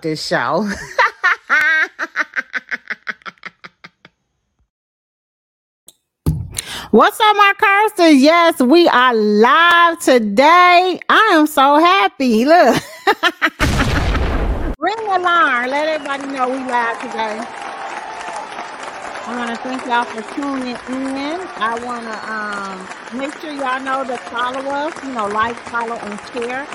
Girl, this show. What's up, my Curbsters? Yes, we are live today. I am so happy. Look, ring the alarm. Let everybody know we live today. I want to thank y'all for tuning in. I want to um, make sure y'all know to follow us, you know, like, follow, and share.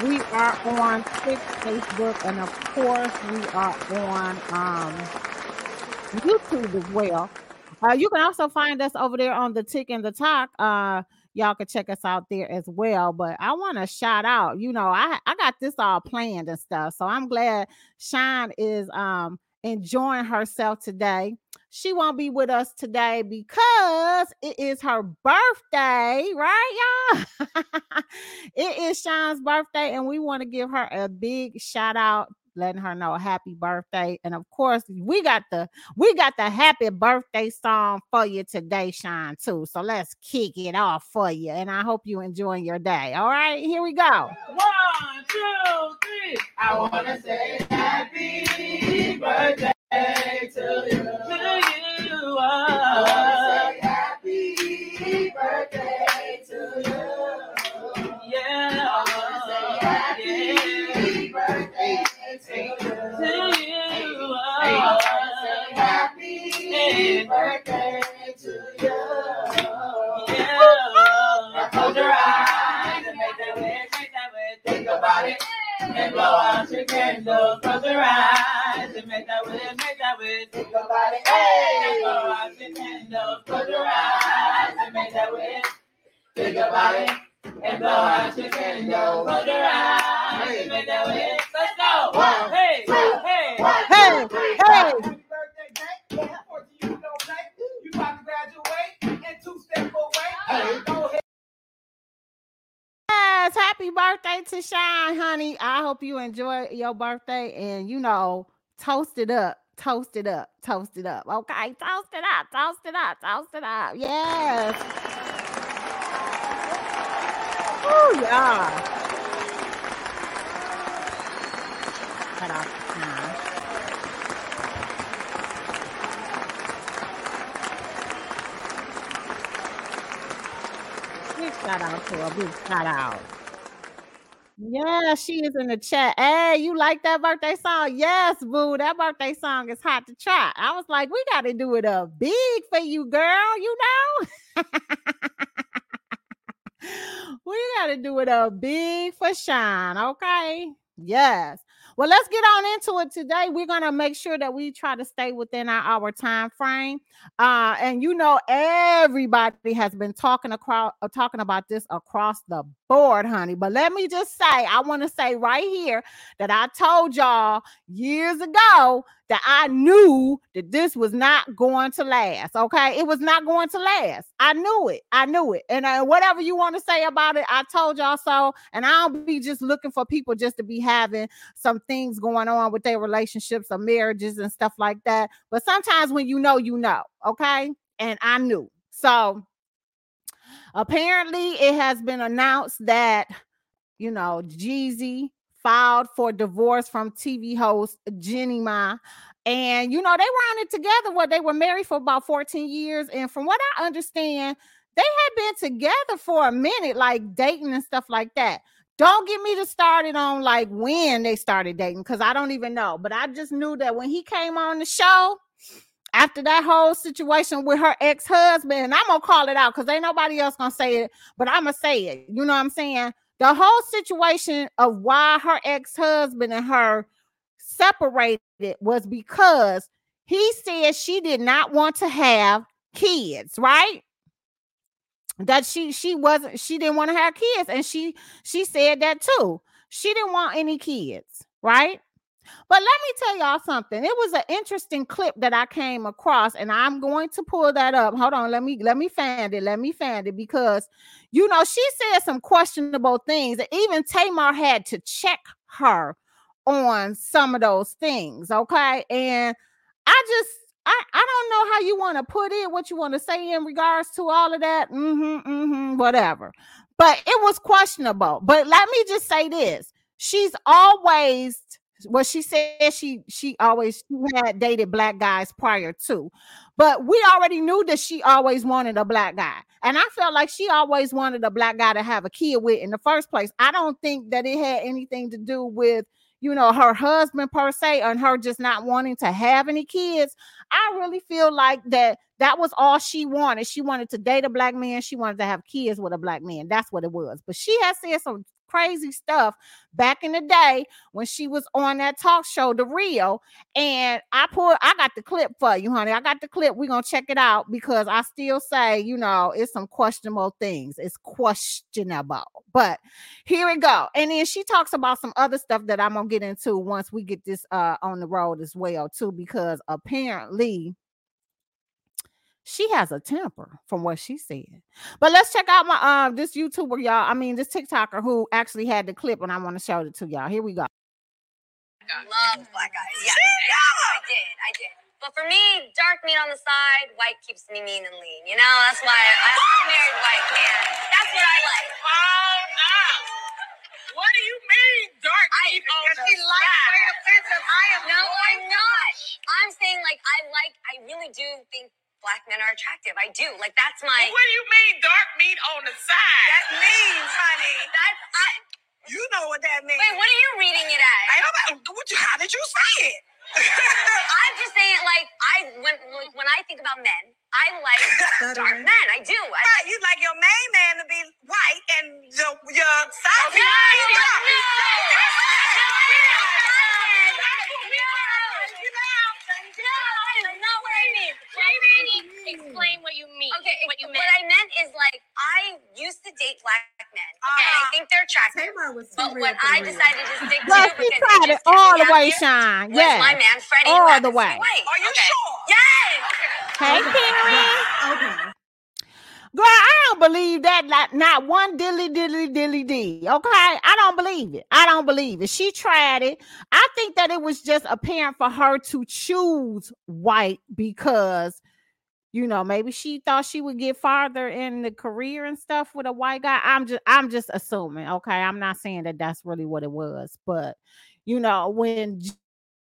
We are on Twitch, Facebook, and of course, we are on um, YouTube as well. Uh, you can also find us over there on the Tick and the Talk. Uh, y'all can check us out there as well. But I want to shout out, you know, I I got this all planned and stuff, so I'm glad Shine is um enjoying herself today. She won't be with us today because it is her birthday, right, y'all? it is Shine's birthday, and we want to give her a big shout out letting her know happy birthday. And of course, we got the we got the happy birthday song for you today, Shine, too. So let's kick it off for you. And I hope you enjoying your day. All right, here we go. One, two, three. I wanna say happy birthday to you. To you. Uh. I wanna say happy birthday to you. Yeah. Uh. I wanna say happy happy birthday to you. Yeah. Close your eyes and make that wish, make that wish. Think about it and blow out your candles. Close your eyes and make that wish, make that wish. Hey. Make that wish. And blow out your candles. Close your eyes and make that wish. Let's go. One, birthday, Jake. Yeah, or to you, don't take. You about to graduate and two step away. Yes, happy birthday to Shine, honey. I hope you enjoy your birthday and you know, toast it up, toast it up, toast it up. Okay, toast it up, toast it up, toast it up. Yes. Oh yeah. Cut off the time. Big shout out to her. Big shout out. Yeah, she is in the chat. Hey, you like that birthday song? Yes, boo. That birthday song is hot to try. I was like, we got to do it up big for you, girl. You know? we got to do it up big for Shine. Okay. Yes. Well, let's get on into it today. We're gonna make sure that we try to stay within our, our time frame. Uh, and you know, everybody has been talking across uh, talking about this across the board, honey. But let me just say, I want to say right here that I told y'all years ago that I knew that this was not going to last. Okay, it was not going to last. I knew it. I knew it. And uh, whatever you want to say about it, I told y'all so. And I'll be just looking for people just to be having some things going on with their relationships or marriages and stuff like that. But sometimes when you know, you know. Okay, and I knew. So apparently, it has been announced that you know Jeezy filed for divorce from TV host Jeannie Mai. And you know, they were on it together. What they were married for about 14 years. And from what I understand, they had been together for a minute, like dating and stuff like that. Don't get me to started on like when they started dating, because I don't even know. But I just knew that when he came on the show, after that whole situation with her ex-husband, and I'm gonna call it out because ain't nobody else gonna say it, but I'm gonna say it. You know what I'm saying? The whole situation of why her ex-husband and her separated was because he said she did not want to have kids, right? That she she wasn't she didn't want to have kids, and she she said that too. She didn't want any kids, right? But let me tell y'all something. It was an interesting clip that I came across, and I'm going to pull that up. Hold on, let me let me find it. Let me find it because you know she said some questionable things. And Even Tamar had to check her on some of those things. Okay. And I just I, I don't know how you want to put it, what you want to say in regards to all of that. Mm-hmm, mm-hmm, whatever. But it was questionable. But let me just say this. She's always well, she said she she always had dated black guys prior to, but we already knew that she always wanted a black guy, and I felt like she always wanted a black guy to have a kid with in the first place. I don't think that it had anything to do with you know her husband per se and her just not wanting to have any kids. I really feel like that that was all she wanted. She wanted to date a black man. She wanted to have kids with a black man. That's what it was. But she has said some crazy stuff back in the day when she was on that talk show, The Real. And I put, I got the clip for you, honey. I got the clip. We're gonna check it out because I still say, you know, it's some questionable things. It's questionable, but here we go. And then she talks about some other stuff that I'm gonna get into once we get this uh on the road as well, too, because apparently she has a temper from what she said. But let's check out my um this YouTuber, y'all. I mean, this TikToker who actually had the clip, and I want to show it to y'all. Here we go. Love black guys. Yeah, yeah, I did. I did. But for me, dark meat on the side, white keeps me mean and lean. You know, that's why I, I married white man. That's what I like. Oh no! What do you mean, dark meat on the she likes very offensive. I am. No, I'm not. I'm saying like I like. I really do think black men are attractive. I do. Like that's my. What do you mean, dark meat on the side? That means, honey. That's I. You know what that means. Wait, what are you reading it as? I don't know. What you- How did you say it? I'm just saying, like I when when I think about men, I like dark men. I do. I Right, you like your main man to be white and your your side No, piece to be no, dark. Explain what you mean. Okay, what you mean? what. I meant is like I used to date black men. Okay, I Uh-huh. think they're attractive. was But what I decided to stick to Well, because she it tried it just kept all me the way, happier Shine. was my Yeah. man Freddie. All who the happens to be way. white. Are you Okay. sure? Yes. Hey, Karen. Okay. Girl, I don't believe that. Like not one dilly dilly dilly d. Okay, I don't believe it. I don't believe it. She tried it. I think that it was just apparent for her to choose white because, you know, maybe she thought she would get farther in the career and stuff with a white guy. I'm just, I'm just assuming. Okay, I'm not saying that that's really what it was, but you know, when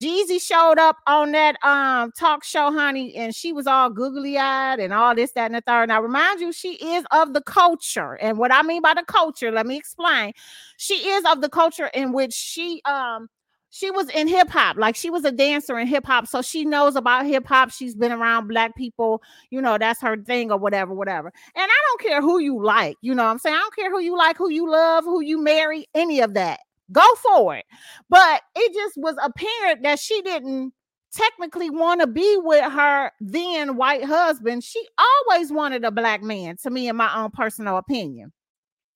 Jeezy showed up on that um talk show, honey, and she was all googly eyed and all this, that, and the third. Now, remind you, she is of the culture. And what I mean by the culture, let me explain. She is of the culture in which she um she was in hip hop, like she was a dancer in hip hop, so she knows about hip hop. She's been around black people, you know, that's her thing or whatever, whatever. And I don't care who you like, you know I'm saying? I don't care who you like, who you love, who you marry, any of that. Go for it. But it just was apparent that she didn't technically want to be with her then white husband. She always wanted a black man, to me, in my own personal opinion.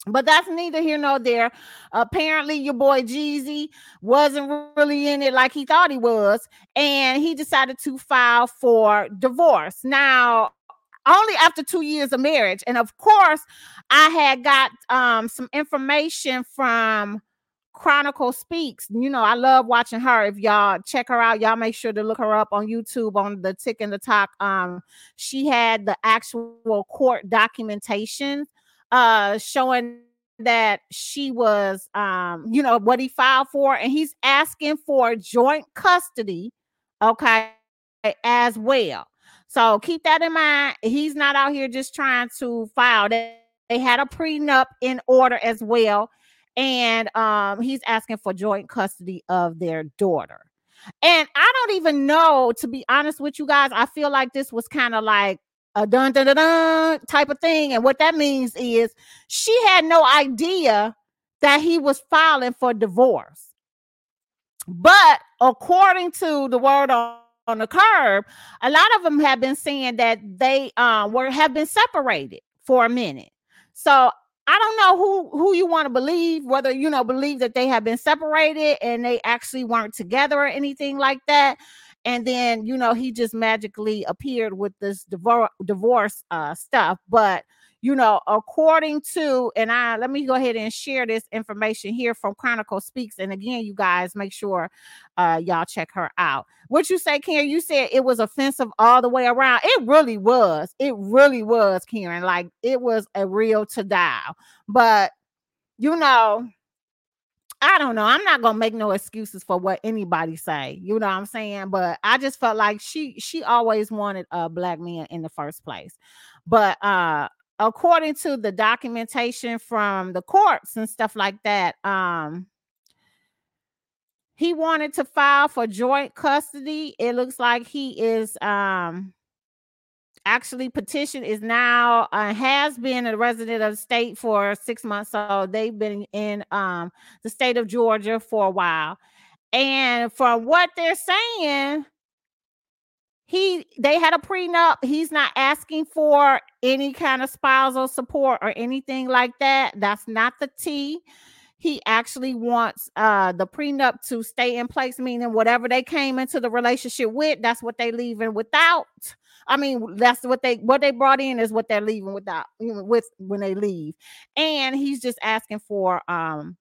But that's neither here nor there. Apparently, your boy Jeezy wasn't really in it like he thought he was, and he decided to file for divorce. Now, only after two years of marriage, and of course, I had got um, some information from Chronicle Speaks. You know, I love watching her. If y'all check her out, y'all make sure to look her up on YouTube on the Tick and the Talk. Um, she had the actual court documentation uh showing that she was um, you know, what he filed for, and he's asking for joint custody, okay, as well. So keep that in mind. He's not out here just trying to file. that they had a prenup in order as well and um he's asking for joint custody of their daughter and i don't even know to be honest with you guys i feel like this was kind of like a dun dun dun dun type of thing and what that means is she had no idea that he was filing for divorce but according to the word on on the curb, a lot of them have been saying that they um were have been separated for a minute. So I don't know who who you want to believe, whether you know believe that they have been separated and they actually weren't together or anything like that. And then you know he just magically appeared with this divorce divorce uh, stuff. But you know, according to, and I let me go ahead and share this information here from Chronicle Speaks. And again, you guys make sure uh y'all check her out. What you say, Karen? You said it was offensive all the way around. It really was. It really was, Karen. Like it was a real to dial. But you know, I don't know. I'm not gonna make no excuses for what anybody say. You know what I'm saying? But I just felt like she she always wanted a black man in the first place. But uh according to the documentation from the courts and stuff like that, um, he wanted to file for joint custody. It looks like he is um actually petition is now uh, has been a resident of the state for six months. So they've been in um the state of Georgia for a while. And from what they're saying, he they had a prenup he's not asking for any kind of spousal support or anything like that that's not the t he actually wants uh the prenup to stay in place meaning whatever they came into the relationship with that's what they leaving without. I mean that's what they what they brought in is what they're leaving without with when they leave. And he's just asking for um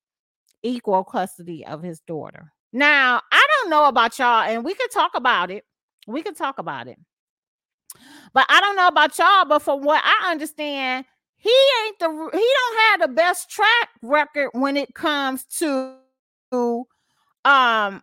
equal custody of his daughter. Now i don't know about y'all and we could talk about it. We could talk about it. But I don't know about y'all, but from what I understand, he ain't the he don't have the best track record when it comes to um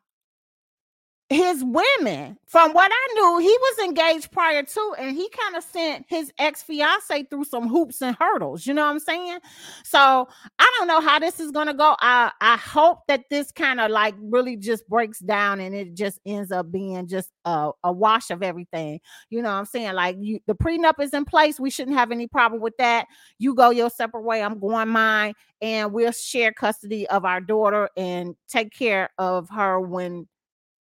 his women. From what I knew, he was engaged prior to, and he kind of sent his ex fiance through some hoops and hurdles. You know what I'm saying? So I don't know how this is gonna go. I I hope that this kind of like really just breaks down and it just ends up being just a, a wash of everything. You know what I'm saying? Like you, the prenup is in place. We shouldn't have any problem with that. You go your separate way. I'm going mine, and we'll share custody of our daughter and take care of her when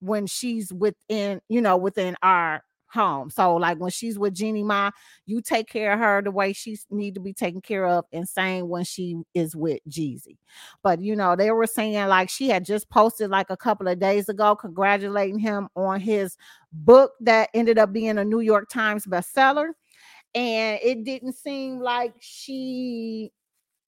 when she's within, you know, within our home. So like when she's with Jeannie Mai, you take care of her the way she need to be taken care of, and same when she is with Jeezy. But you know, they were saying like she had just posted like a couple of days ago, congratulating him on his book that ended up being a New York Times bestseller. And it didn't seem like she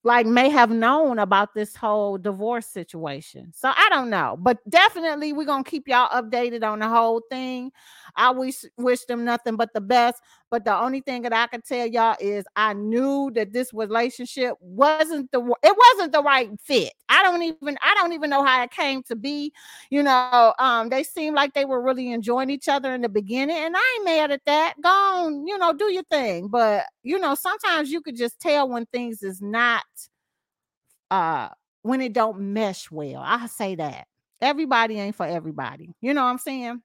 like may have known about this whole divorce situation. So I don't know, but definitely we're gonna keep y'all updated on the whole thing. I wish wish them nothing but the best. But the only thing that I can tell y'all is I knew that this relationship wasn't the it wasn't the right fit. I don't even I don't even know how it came to be. You know, um, they seemed like they were really enjoying each other in the beginning, and I ain't mad at that. Go on, you know, do your thing. But you know, sometimes you could just tell when things is not uh when it don't mesh well. I say that. Everybody ain't for everybody. You know what I'm saying?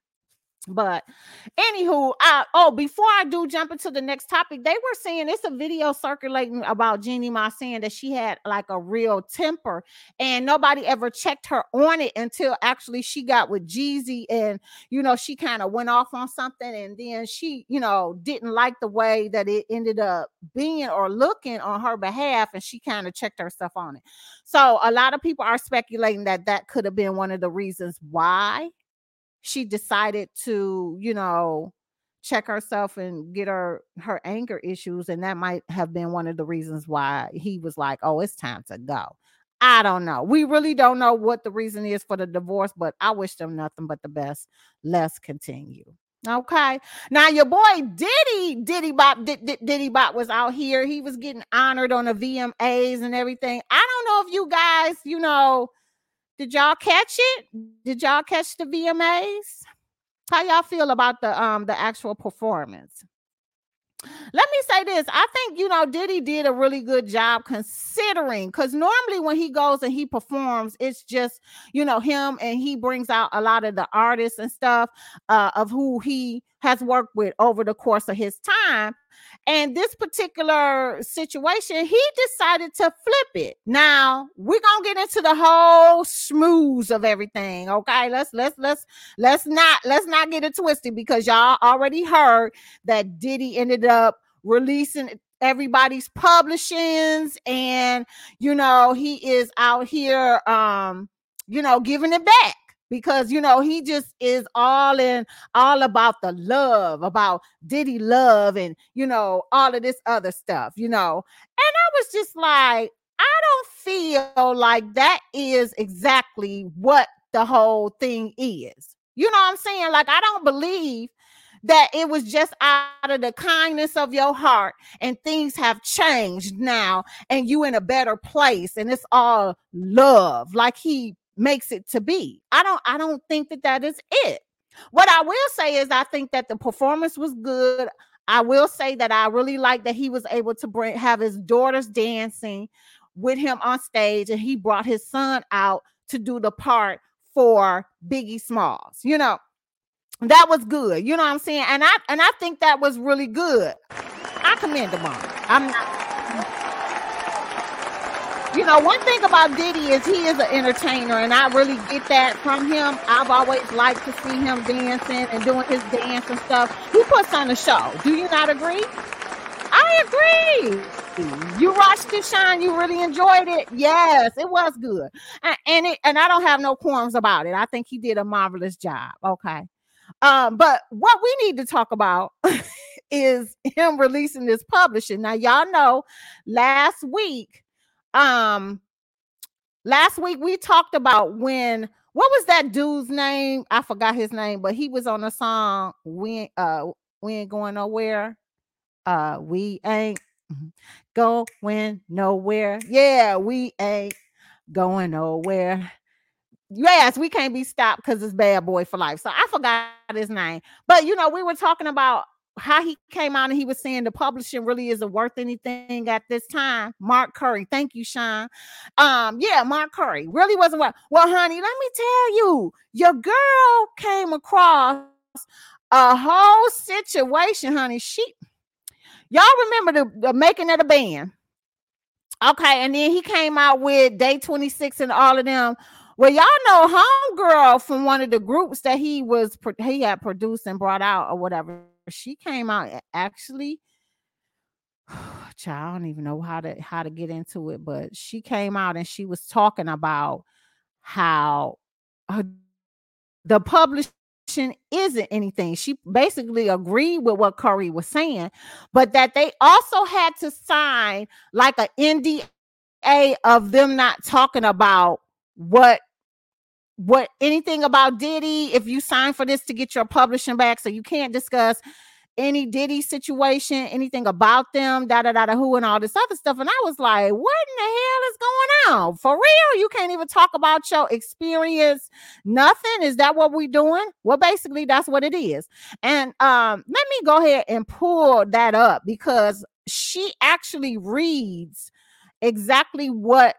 But anywho, I oh before I do jump into the next topic, they were saying it's a video circulating about Jeannie Mai saying that she had like a real temper, and nobody ever checked her on it until actually she got with Jeezy, and you know she kind of went off on something, and then she you know didn't like the way that it ended up being or looking on her behalf, and she kind of checked herself on it. So a lot of people are speculating that that could have been one of the reasons why she decided to, you know, check herself and get her her anger issues and that might have been one of the reasons why he was like, "Oh, it's time to go." I don't know. We really don't know what the reason is for the divorce, but I wish them nothing but the best. Let's continue. Okay. Now your boy Diddy, Diddy Bop, Diddy Bop was out here. He was getting honored on the VMAs and everything. I don't know if you guys, you know, did y'all catch it? Did y'all catch the VMAs? How y'all feel about the um the actual performance? Let me say this. I think you know Diddy did a really good job considering because normally when he goes and he performs, it's just you know him and he brings out a lot of the artists and stuff uh, of who he has worked with over the course of his time. And this particular situation, he decided to flip it. Now we're gonna get into the whole smooth of everything. Okay, let's let's let's let's not let's not get it twisted because y'all already heard that Diddy ended up releasing everybody's publishings and you know he is out here um you know giving it back because you know he just is all in all about the love about diddy love and you know all of this other stuff you know? And i was just like i don't feel like that is exactly what the whole thing is. You know what i'm saying? Like i don't believe that it was just out of the kindness of your heart and things have changed now and you in a better place and it's all love. Like he makes it to be. I don't I don't think that that is it. What I will say is I think that the performance was good. I will say that I really like that he was able to bring have his daughters dancing with him on stage and he brought his son out to do the part for Biggie Smalls. You know, that was good. You know what I'm saying? And I and I think that was really good. I commend him on. I'm you know, one thing about Diddy is he is an entertainer, and I really get that from him. I've always liked to see him dancing and doing his dance and stuff. He puts on a show. Do you not agree? I agree. You watched it, Shine. You really enjoyed it. Yes, it was good, and, it and I don't have no qualms about it. I think he did a marvelous job. Okay, um, but what we need to talk about is him releasing this publishing. Now, y'all know last week um last week we talked about when what was that dude's name? I forgot his name, but he was on a song we uh we ain't going nowhere. Uh we ain't going nowhere. Yeah, we ain't going nowhere. Yes, we can't be stopped because it's bad boy for life. So I forgot his name. But you know, we were talking about how he came out and he was saying the publishing really isn't worth anything at this time. Mark Curry, thank you, Sean. Um, yeah, Mark Curry really wasn't worth. Well, honey, let me tell you, your girl came across a whole situation, honey. She, y'all remember the, the making of the band? Okay, and then he came out with Day 26 and all of them. Well, y'all know homegirl from one of the groups that he was he had produced and brought out or whatever she came out actually child, I don't even know how to how to get into it, but she came out and she was talking about how uh, the publishing isn't anything. She basically agreed with what Curry was saying, but that they also had to sign like an NDA of them not talking about what what anything about Diddy if you sign for this to get your publishing back. So you can't discuss any Diddy situation, anything about them, da da da da who and all this other stuff. And I was like, what in the hell is going on? For real? You can't even talk about your experience, nothing. Is that what we're doing? Well, basically, that's what it is. And um, let me go ahead and pull that up because she actually reads exactly what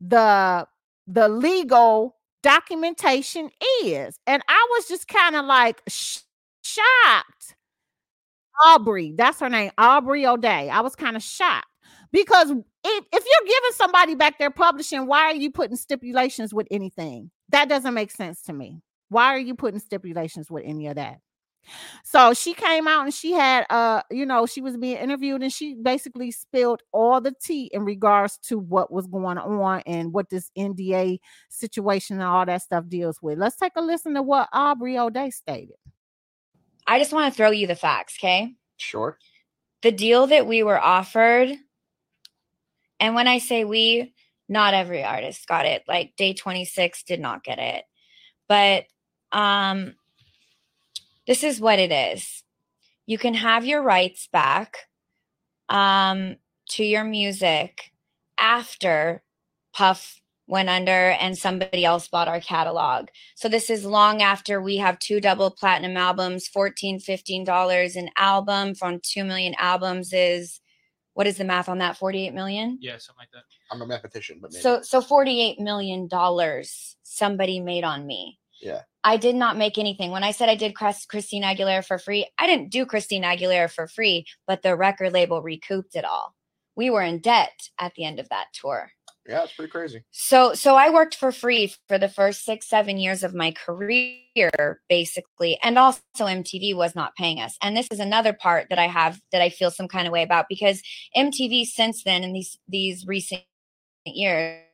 the the legal documentation is. And I was just kind of like sh- shocked. Aubrey, that's her name, Aubrey O'Day. I was kind of shocked because if, if you're giving somebody back their publishing, why are you putting stipulations with anything? That doesn't make sense to me. Why are you putting stipulations with any of that? So she came out and she had uh you know she was being interviewed and she basically spilled all the tea in regards to what was going on and what this NDA situation and all that stuff deals with. Let's take a listen to what Aubrey O'Day stated. I just want to throw you the facts, okay? Sure. The deal that we were offered and when I say we, not every artist got it. Like day 26 did not get it. But um this is what it is you can have your rights back um, to your music after Puff went under and somebody else bought our catalog. So this is long after we have two double platinum albums, 14 $15 an album from 2 million albums is what is the math on that? 48 million? Yeah, something like that. I'm a mathematician, but maybe. So so 48 million dollars somebody made on me. Yeah. I did not make anything. When I said I did Christina Aguilera for free, I didn't do Christina Aguilera for free, but the record label recouped it all. We were in debt at the end of that tour. Yeah, it's pretty crazy. So so I worked for free for the first 6 7 years of my career basically and also MTV was not paying us. And this is another part that I have that I feel some kind of way about because MTV since then in these these recent years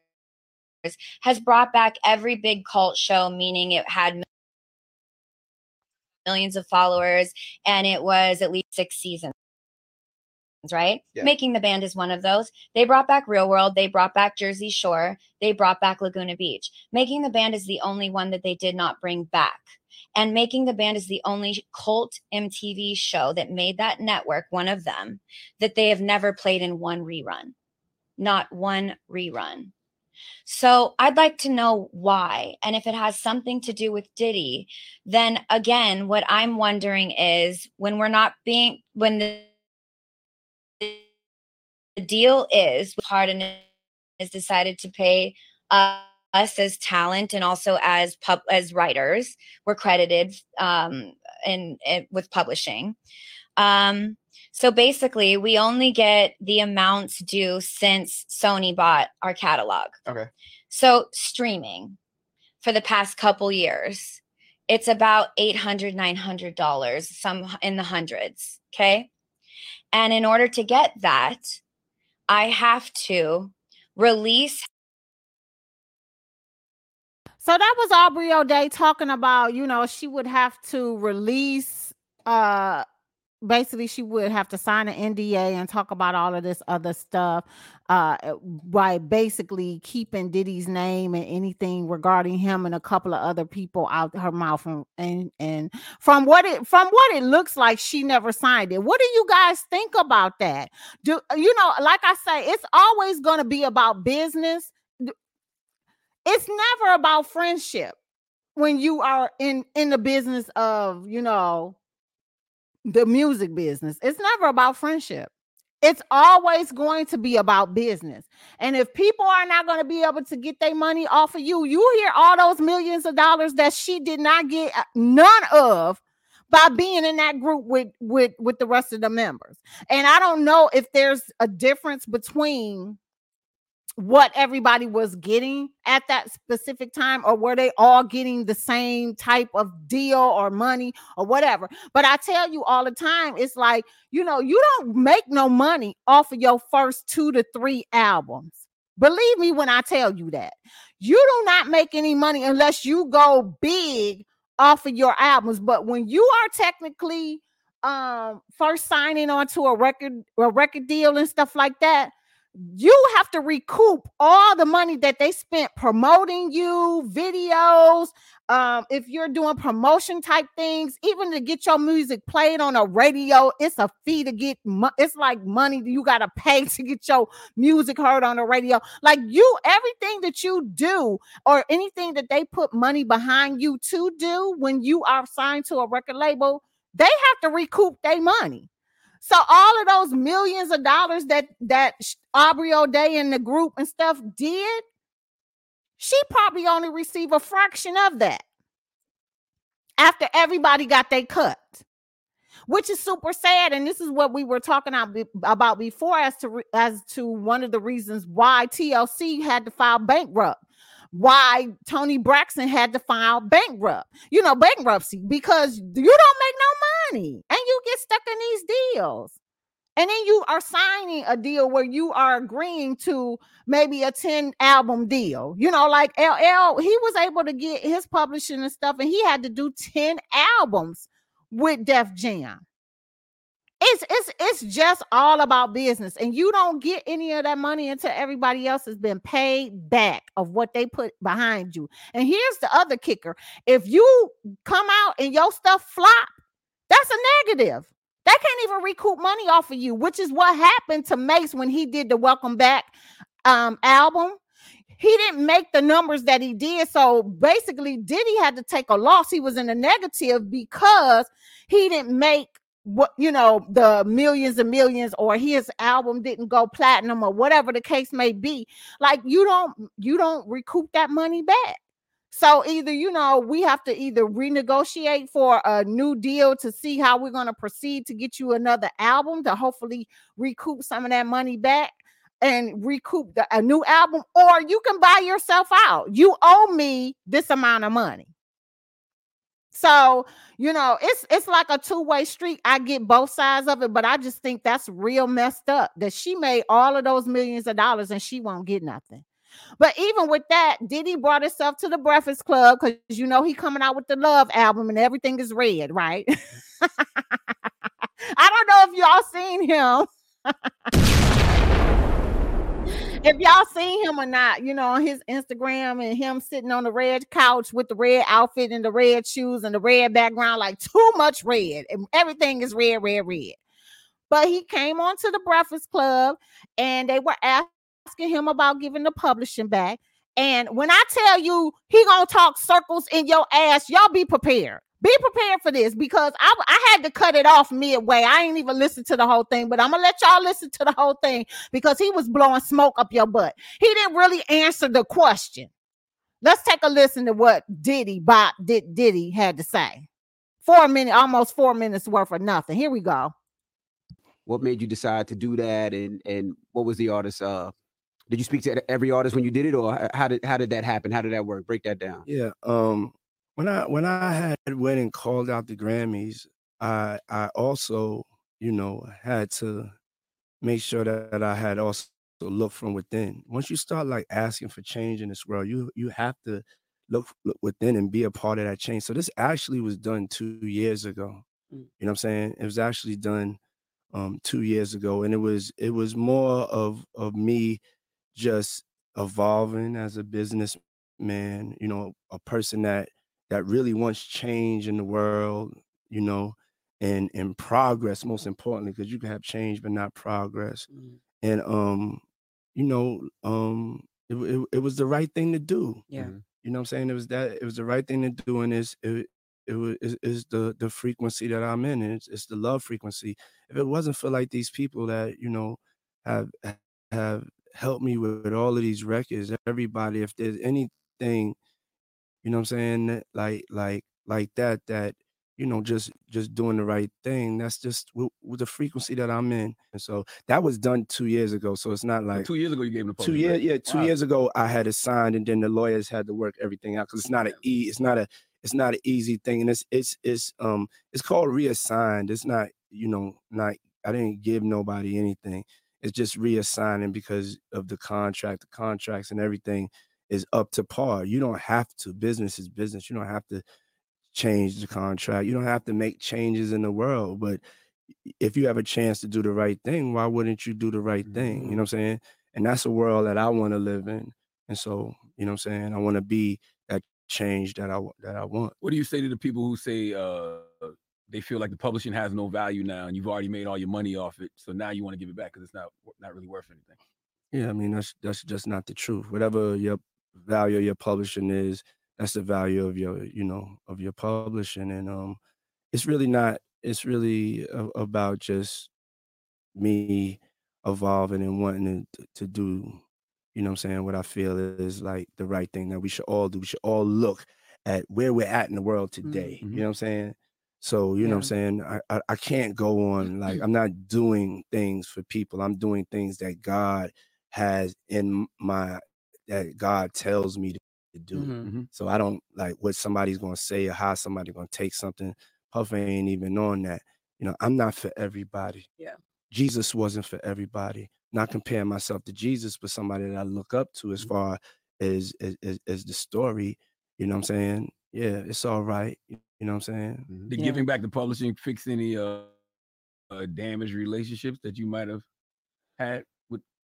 has brought back every big cult show meaning it had millions of followers and it was at least 6 seasons right? Yeah. Making the band is one of those. They brought back Real World, they brought back Jersey Shore, they brought back Laguna Beach. Making the band is the only one that they did not bring back. And Making the Band is the only cult MTV show that made that network, one of them, that they have never played in one rerun. Not one rerun. So I'd like to know why. And if it has something to do with Diddy, then again, what I'm wondering is when we're not being, when the the deal is Harden has decided to pay uh, us as talent and also as pub as writers. We're credited um, in, in with publishing. Um, so basically, we only get the amounts due since Sony bought our catalog. Okay. So streaming for the past couple years, it's about 800 $900, some in the hundreds. Okay. And in order to get that, I have to release So that was Aubrey O'Day talking about, you know, she would have to release uh basically she would have to sign an NDA and talk about all of this other stuff uh by basically keeping Diddy's name and anything regarding him and a couple of other people out her mouth and and, and from what it from what it looks like she never signed it. What do you guys think about that? Do you know like I say it's always going to be about business. It's never about friendship when you are in in the business of, you know, the music business. It's never about friendship. It's always going to be about business. And if people are not going to be able to get their money off of you, you hear all those millions of dollars that she did not get uh, none of by being in that group with with with the rest of the members. And I don't know if there's a difference between what everybody was getting at that specific time or were they all getting the same type of deal or money or whatever? But i tell you all the time it's like you know you don't make no money off of your first two to three albums. Believe me when i tell you that. You do not make any money unless you go big off of your albums. But when you are technically um first signing onto a record a record deal and stuff like that you have to recoup all the money that they spent promoting you, videos. Um, if you're doing promotion type things, even to get your music played on a radio, it's a fee to get. Mo- it's like money you got to pay to get your music heard on the radio. Like you, everything that you do or anything that they put money behind you to do when you are signed to a record label, they have to recoup their money. So all of those millions of dollars that that Aubrey O'Day and the group and stuff did, she probably only received a fraction of that after everybody got their cut, which is super sad. And this is what we were talking about before as to as to one of the reasons why TLC had to file bankrupt why Toni Braxton had to file bankrupt, you know, bankruptcy because you don't make no money and you get stuck in these deals. And then you are signing a deal where you are agreeing to maybe a 10 album deal. You know, like LL, he was able to get his publishing and stuff, and he had to do 10 albums with Def Jam. It's it's it's just all about business, and you don't get any of that money until everybody else has been paid back of what they put behind you. And here's the other kicker: if you come out and your stuff flop, that's a negative. They can't even recoup money off of you, which is what happened to Mase when he did the Welcome Back um, album. He didn't make the numbers that he did. So basically, Diddy had to take a loss. He was in the negative because he didn't make what you know the millions and millions or his album didn't go platinum or whatever the case may be like you don't you don't recoup that money back so either you know we have to either renegotiate for a new deal to see how we're going to proceed to get you another album to hopefully recoup some of that money back and recoup the, a new album, or you can buy yourself out. You owe me this amount of money. So, you know, it's it's like a two-way street. I get both sides of it, but I just think that's real messed up that she made all of those millions of dollars and she won't get nothing. But even with that, Diddy brought himself to the Breakfast Club because you know he coming out with the Love album and everything is red, right? I don't know if y'all seen him. if y'all seen him or not, you know, on his Instagram and him sitting on the red couch with the red outfit and the red shoes and the red background, like too much red. And everything is red, red, red. But he came onto the Breakfast Club and they were asking him about giving the publishing back. And when I tell you he gonna talk circles in your ass, y'all be prepared. Be prepared for this because I, I had to cut it off midway. I ain't even listened to the whole thing, but I'm gonna let y'all listen to the whole thing because he was blowing smoke up your butt. He didn't really answer the question. Let's take a listen to what Diddy Bob did Diddy had to say. Four minutes, almost four minutes worth of nothing. Here we go. What made you decide to do that, and and what was the artist? Uh, did you speak to every artist when you did it, or how did how did that happen? How did that work? Break that down. Yeah. Um when I when I had went and called out the Grammys, I I also, you know, had to make sure that I had also looked from within. Once you start like asking for change in this world, you you have to look, look within and be a part of that change. So this actually was done two years ago. Mm. You know what I'm saying? It was actually done um two years ago. And it was it was more of of me just evolving as a businessman, you know, a person that that really wants change in the world, you know, and and progress most importantly, because you can have change but not progress. Mm. And um, you know, um, it, it, it was the right thing to do. Yeah. Mm-hmm. You know what I'm saying? It was that it was the right thing to do, and it's it it was is the the frequency that I'm in, and it's, it's the love frequency. If it wasn't for like these people that you know have have helped me with, all of these records, everybody, if there's anything you know what I'm saying? Like like like that that you know just just doing the right thing that's just with, with, the frequency that i'm in and so that was done two years ago so it's not like two years ago you gave him the two years right? yeah two wow. years ago i had it signed and then the lawyers had to work everything out because it's not an e it's not a it's not an easy thing and it's it's it's um it's called reassigned it's not you know not i didn't give nobody anything it's just reassigning because of the contract the contracts and everything is up to par. You don't have to. Business is business. You don't have to change the contract. You don't have to make changes in the world. But if you have a chance to do the right thing, why wouldn't you do the right thing? You know what I'm saying? And that's a world that I want to live in. And so, you know what I'm saying? I want to be that change that I that I want. What do you say to the people who say uh they feel like the publishing has no value now and you've already made all your money off it. So now you want to give it back because it's not not really worth anything. Yeah, I mean that's that's just not the truth. Whatever your value of your publishing is that's the value of your you know of your publishing and um it's really not it's really a, about just me evolving and wanting to, to do you know what i'm saying what i feel is like the right thing that we should all do we should all look at where we're at in the world today mm-hmm. you know what i'm saying so you yeah. know what i'm saying I, I i can't go on like i'm not doing things for people i'm doing things that god has in my that God tells me to, do. Mm-hmm, mm-hmm. So I don't like what somebody's gonna say or how somebody's gonna take something. Puff ain't even on that. You know, I'm not for everybody. Yeah. Jesus wasn't for everybody. Not comparing myself to Jesus, but somebody that I look up to as mm-hmm. far as, as as the story. You know what I'm saying? Yeah, it's all right. You know what I'm saying? Mm-hmm. Did yeah. giving back to publishing fix any uh, uh damaged relationships that you might have had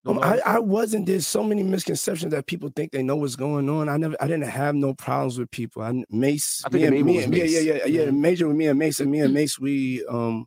um, I, I wasn't. There's so many misconceptions that people think they know what's going on. I never, I didn't have no problems with people. I Mase, I think me, and, me, Mase. yeah, yeah, yeah, yeah. Mm-hmm. Major with me and Mase, and me and Mase, we, um,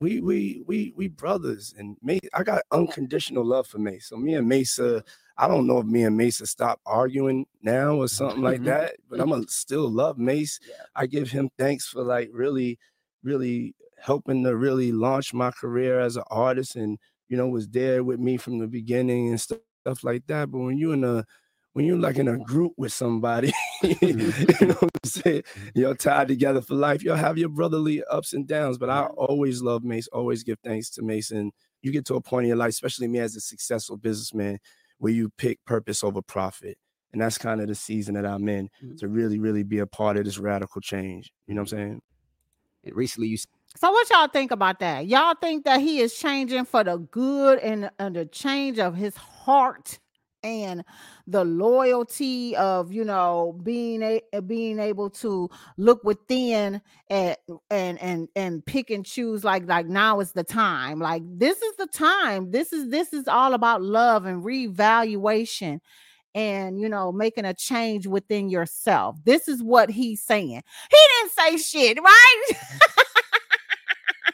we, we, we, we brothers, and Mase. I got unconditional love for Mase. So me and Mase, uh, I don't know if me and Mase stop arguing now or something like mm-hmm. that, but I'm gonna still love Mase. Yeah. I give him thanks for like really, really helping to really launch my career as an artist and you know, was there with me from the beginning and stuff, stuff like that. But when you're in a when you're like in a group with somebody, mm-hmm. you know what I'm saying? You're tied together for life. You'll have your brotherly ups and downs. But I always love Mase, always give thanks to Mason. you get to a point in your life, especially me as a successful businessman, where you pick purpose over profit. And that's kind of the season that I'm in Mhm. to really, really be a part of this radical change. You know what I'm saying? And recently, you So what y'all think about that? Y'all think that he is changing for the good and, and the change of his heart and the loyalty of you know being a uh, being able to look within and and and and pick and choose like like now is the time. Like this is the time. This is this is all about love and reevaluation and you know making a change within yourself. This is what he's saying. He didn't say shit right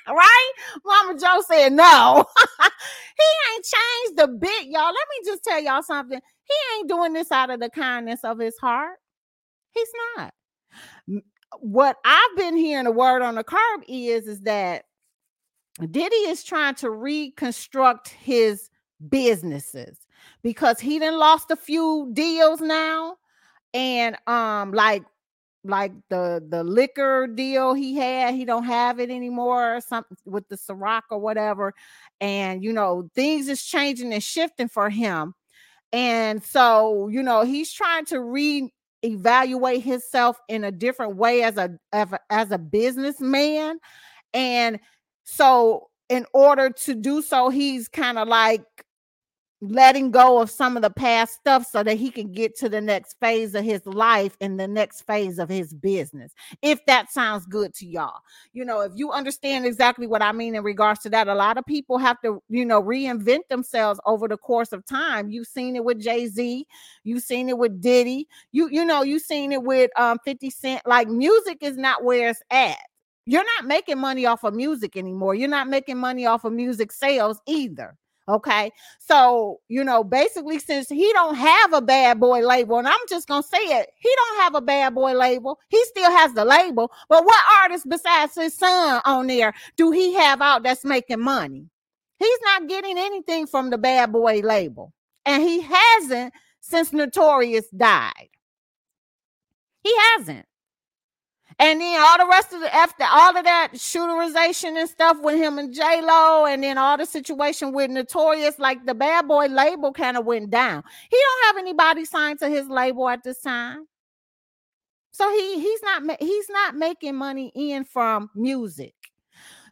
right? Mama Joe said no. he ain't changed a bit, y'all. Let me just tell y'all something. He ain't doing this out of the kindness of his heart. He's not. What I've been hearing the word on the curb is is that Diddy is trying to reconstruct his businesses because he done lost a few deals now and um like like the the liquor deal he had he don't have it anymore or something with the Ciroc or whatever and you know things is changing and shifting for him and so you know he's trying to re-evaluate himself in a different way as a as a, as a businessman and so in order to do so he's kind of like letting go of some of the past stuff so that he can get to the next phase of his life and the next phase of his business. If that sounds good to y'all. You know, if you understand exactly what I mean in regards to that, a lot of people have to, you know, reinvent themselves over the course of time. You've seen it with Jay-Z, you've seen it with Diddy, you you know, you've seen it with um 50 Cent. Like music is not where it's at. You're not making money off of music anymore. You're not making money off of music sales either. Okay. So, you know, basically, since he don't have a bad boy label, and I'm just gonna say it, he don't have a bad boy label. He still has the label, but what artist besides his son on there do he have out that's making money? He's not getting anything from the bad boy label, and he hasn't since Notorious died. He hasn't. And then all the rest of the after all of that shooterization and stuff with him and J Lo, and then all the situation with Notorious, like the bad boy label kind of went down. He don't have anybody signed to his label at this time, so he he's not he's not making money in from music.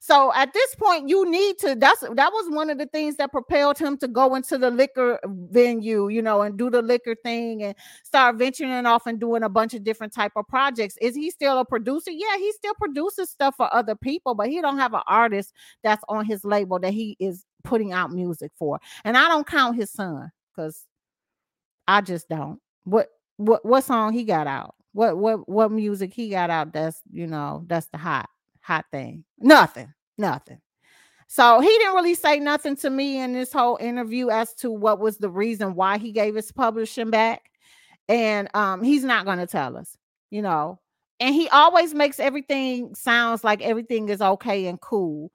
So at this point, you need to. That's that was one of the things that propelled him to go into the liquor venue, you know, and do the liquor thing and start venturing off and doing a bunch of different type of projects. Is he still a producer? Yeah, he still produces stuff for other people, but he don't have an artist that's on his label that he is putting out music for. And I don't count his son because I just don't. What what what song he got out? What what what music he got out? That's you know that's the hot hot thing. Nothing, nothing. So he didn't really say nothing to me in this whole interview as to what was the reason why he gave his publishing back. And um, he's not going to tell us, you know. And he always makes everything sounds like everything is okay and cool.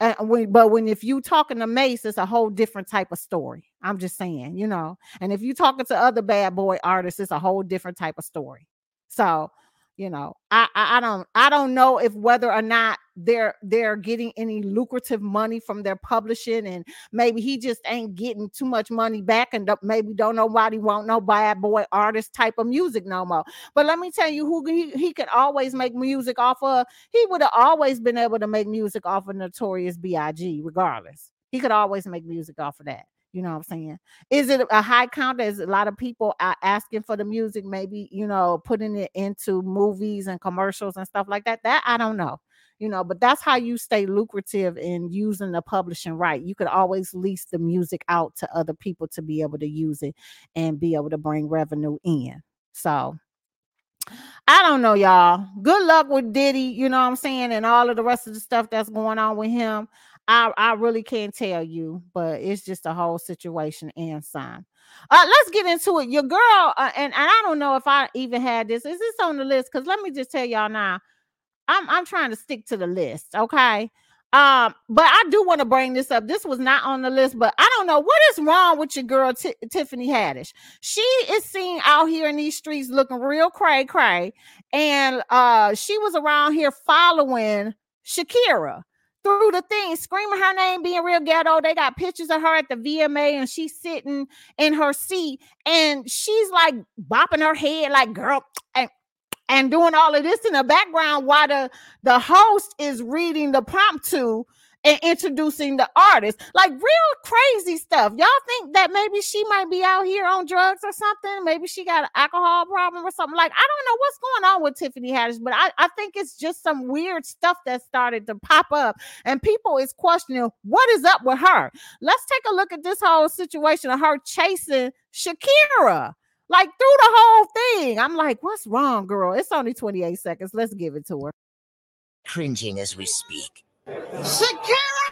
But when if you talking to Mase, it's a whole different type of story. I'm just saying, you know. And if you talking to other bad boy artists, it's a whole different type of story. So you know I, I i don't i don't know if whether or not they're they're getting any lucrative money from their publishing and maybe he just ain't getting too much money back and maybe don't nobody want no bad boy artist type of music no more. But let me tell you who he, he could always make music off of. He would have always been able to make music off of notorious big regardless. He could always make music off of that you know what I'm saying? Is it a high count? Is a lot of people are asking for the music, maybe, you know, putting it into movies and commercials and stuff like that? That I don't know, you know, but that's how you stay lucrative in using the publishing right. You could always lease the music out to other people to be able to use it and be able to bring revenue in. So I don't know, y'all. Good luck with Diddy, you know what I'm saying, and all of the rest of the stuff that's going on with him. I, I really can't tell you, but it's just a whole situation and sign. Uh, let's get into it. Your girl, uh, and, and I don't know if I even had this. Is this on the list? Because let me just tell y'all now, I'm I'm trying to stick to the list, okay? Um, but I do want to bring this up. This was not on the list, but I don't know what is wrong with your girl Ti- Tiffany Haddish. She is seen out here in these streets looking real cray cray, and uh, she was around here following Shakira through the thing, screaming her name, being real ghetto. They got pictures of her at the VMA, and she's sitting in her seat, and she's like bopping her head, like "girl," and and doing all of this in the background while the the host is reading the prompt to and introducing the artist. Like real crazy stuff. Y'all think that maybe she might be out here on drugs or something? Maybe she got an alcohol problem or something. Like, I don't know what's going on with Tiffany Haddish, but I, I think it's just some weird stuff that started to pop up. And people is questioning what is up with her. Let's take a look at this whole situation of her chasing Shakira. Like through the whole thing. I'm like, what's wrong, girl? It's only 28 seconds. Let's give it to her. Cringing as we speak. Shakira!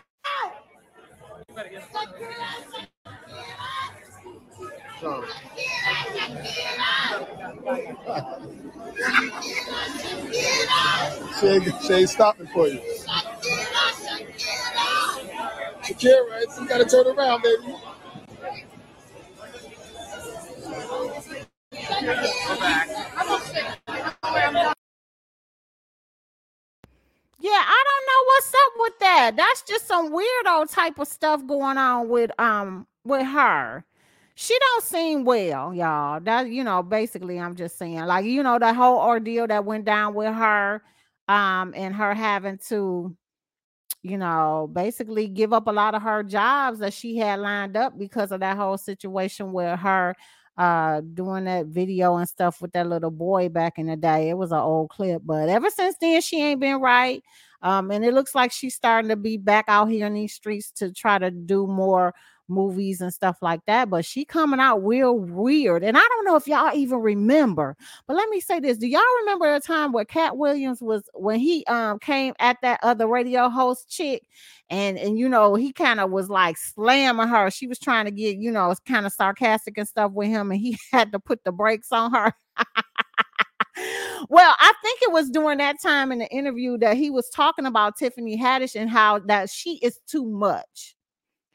Ain't, she stopping for you. Shakira, you gotta turn around, baby. Yeah, I don't know what's up with that. That's just some weirdo type of stuff going on with um with her. She don't seem well, y'all. That you know, basically, I'm just saying, like you know, the whole ordeal that went down with her, um, and her having to, you know, basically give up a lot of her jobs that she had lined up because of that whole situation with her uh doing that video and stuff with that little boy back in the day. It was an old clip, but ever since then she ain't been right. Um, and it looks like she's starting to be back out here in these streets to try to do more movies and stuff like that. But she coming out real weird. And I don't know if y'all even remember, but let me say this. Do y'all remember a time where Katt Williams was when he um came at that other radio host chick and and you know he kind of was like slamming her. She was trying to get, you know, it's kind of sarcastic and stuff with him, and he had to put the brakes on her. well, I think it was during that time in the interview that he was talking about Tiffany Haddish and how that she is too much.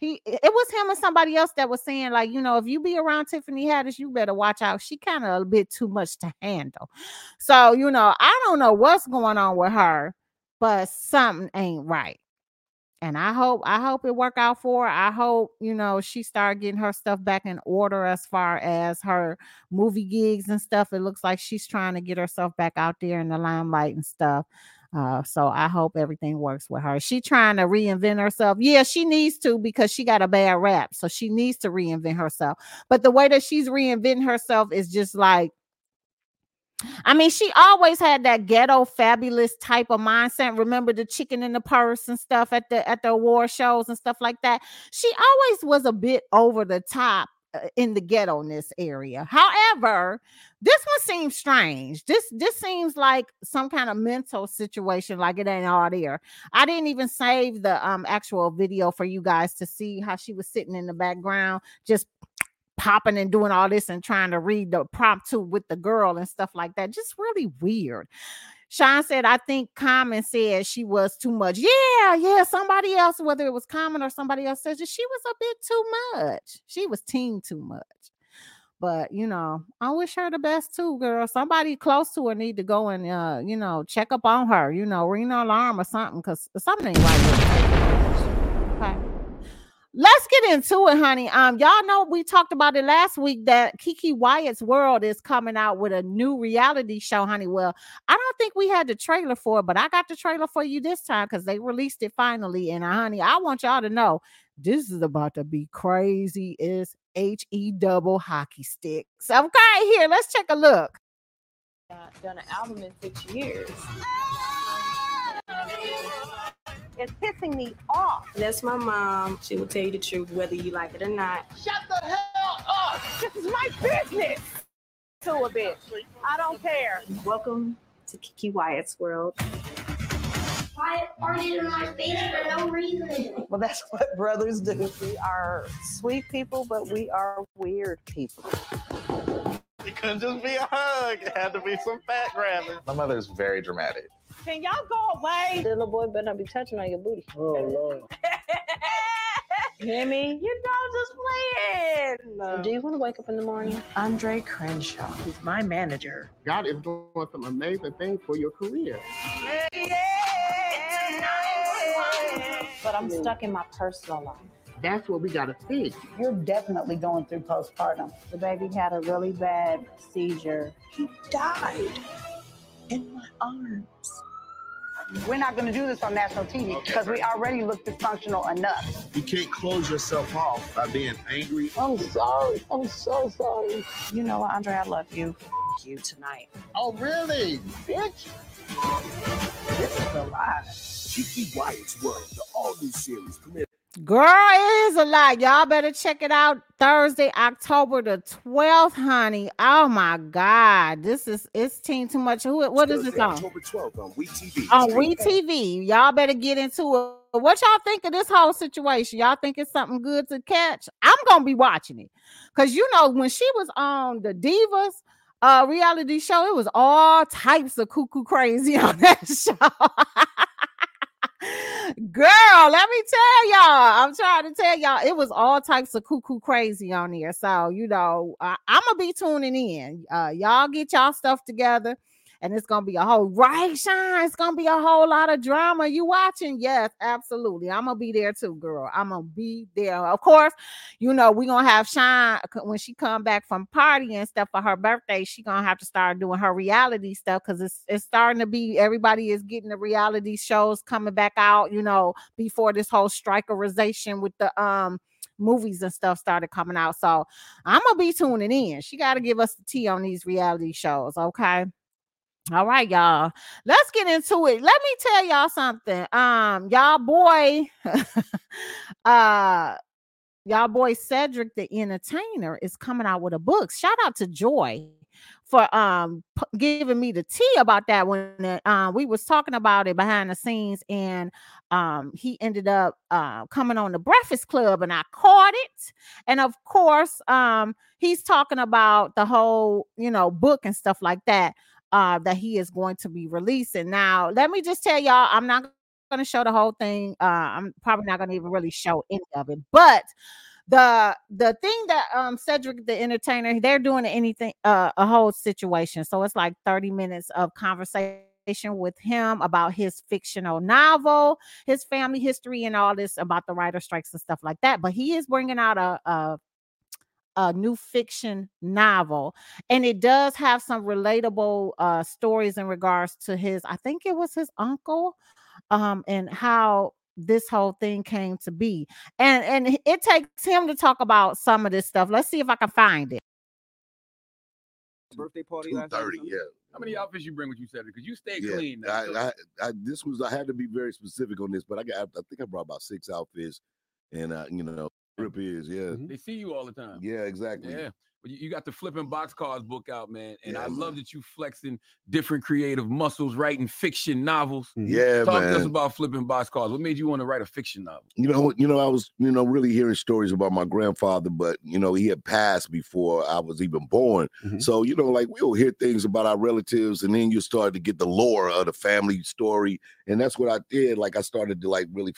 He it was him and somebody else that was saying, like, you know, if you be around Tiffany Haddish, you better watch out. She kind of a bit too much to handle. So, you know, I don't know what's going on with her, but something ain't right and I hope I hope it work out for her. I hope you know she start getting her stuff back in order as far as her movie gigs and stuff. It looks like she's trying to get herself back out there in the limelight and stuff. Uh, so I hope everything works with her. She trying to reinvent herself. Yeah, she needs to because she got a bad rap. So she needs to reinvent herself. But the way that she's reinventing herself is just like I mean, she always had that ghetto fabulous type of mindset. Remember the chicken in the purse and stuff at the at the award shows and stuff like that. She always was a bit over the top in the ghetto ness area. However, this one seems strange. This this seems like some kind of mental situation, like it ain't all there. I didn't even save the um actual video for you guys to see how she was sitting in the background, just popping and doing all this and trying to read the prompt to with the girl and stuff like that. Just really weird. Sean said, I think Common said she was too much. Yeah, yeah. Somebody else, whether it was Common or somebody else, says she was a bit too much. She was teen too much. But you know, I wish her the best too, girl. Somebody close to her need to go and uh, you know, check up on her, you know, ring an alarm or something, because something ain't right. Okay let's get into it, honey. Um, y'all know we talked about it last week that KeKe Wyatt's World is coming out with a new reality show, honey. Well, I don't think we had the trailer for it, but I got the trailer for you this time because they released it finally. And uh, honey, I want y'all to know this is about to be crazy. Is H E double hockey sticks. Okay, here, let's take a look. Done an album in six years. It's pissing me off. That's my mom. She will tell you the truth, whether you like it or not. Shut the hell up! This is my business. To a bitch. I don't care. Welcome to KeKe Wyatt's world. Why are you in my face for no reason? Well, that's what brothers do. We are sweet people, but we are weird people. It couldn't just be a hug. It had to be some fat grabbing. My mother's very dramatic. Can y'all go away? The little boy better not be touching on your booty. Oh Lord. Hear me? You know, just playing. Do you want to wake up in the morning? Andre Crenshaw. He's my manager. God is doing some amazing things for your career. Yeah. but I'm stuck in my personal life. That's what we gotta fix. You're definitely going through postpartum. The baby had a really bad seizure. He died in my arms. We're not going to do this on national TV because we already look dysfunctional enough. You can't close yourself off by being angry. I'm sorry. I'm so sorry. You know what, Andre? I love you. F- you tonight. Oh, really? Bitch. This is a lie. KeKe Wyatt's World, the all new series premiere. Girl, it is a lot. Y'all better check it out Thursday, October the 12th, honey. Oh my God. This is it's teen too much. Who what is this on? October 12th on WeTV. On We TV. Y'all better get into it. What y'all think of this whole situation? Y'all think it's something good to catch? I'm gonna be watching it. Cause you know, when she was on the Divas uh reality show, it was all types of cuckoo crazy on that show. Girl, let me tell y'all. I'm trying to tell y'all, it was all types of cuckoo crazy on here. So, you know, I'm gonna be tuning in. Uh, y'all get y'all stuff together, and it's gonna be a whole right, Shine. It's gonna be a whole lot of drama. You watching? Yes, absolutely. I'm gonna be there too, girl. I'm gonna be there. Of course, you know, we gonna have Shine when she come back from party and stuff for her birthday. She gonna have to start doing her reality stuff because it's it's starting to be everybody is getting the reality shows coming back out. You know, before this whole strikerization with the um movies and stuff started coming out. So I'm gonna be tuning in. She got to give us the tea on these reality shows, okay? All right, y'all. Let's get into it. Let me tell y'all something. Um, y'all boy, uh, y'all boy Cedric the Entertainer is coming out with a book. Shout out to Joy for um p- giving me the tea about that when uh, we was talking about it behind the scenes and um he ended up uh coming on the breakfast club and i caught it and of course um he's talking about the whole you know book and stuff like that uh that he is going to be releasing. Now let me just tell y'all i'm not going to show the whole thing uh i'm probably not going to even really show any of it but the the thing that um Cedric the entertainer they're doing anything uh a whole situation. So it's like 30 minutes of conversation with him about his fictional novel his family history and all this about the writer strikes and stuff like that but he is bringing out a, a a new fiction novel and it does have some relatable uh stories in regards to his i think it was his uncle um and how this whole thing came to be and and it takes him to talk about some of this stuff let's see if i can find it Birthday party Two last night or thirty, yeah. How many outfits you bring with you, said Because you stay Yeah, clean. Now, I, I, I, this was I had to be very specific on this, but I got I think I brought about six outfits, and uh, you know, trip is yeah, They see you all the time. yeah, exactly. Yeah. But you, got the flipping boxcars book out, man. And Yeah, I man. love that you flexing different creative muscles, writing fiction novels. Mm-hmm. Yeah, Talk to us about flipping boxcars. What made you want to write a fiction novel? you know, you know, I was, you know, really hearing stories about my grandfather, but you know, he had passed before I was even born. Mm-hmm. So, you know, like we'll hear things about our relatives, and then you start to get the lore of the family story, and that's what I did. Like I started to like really,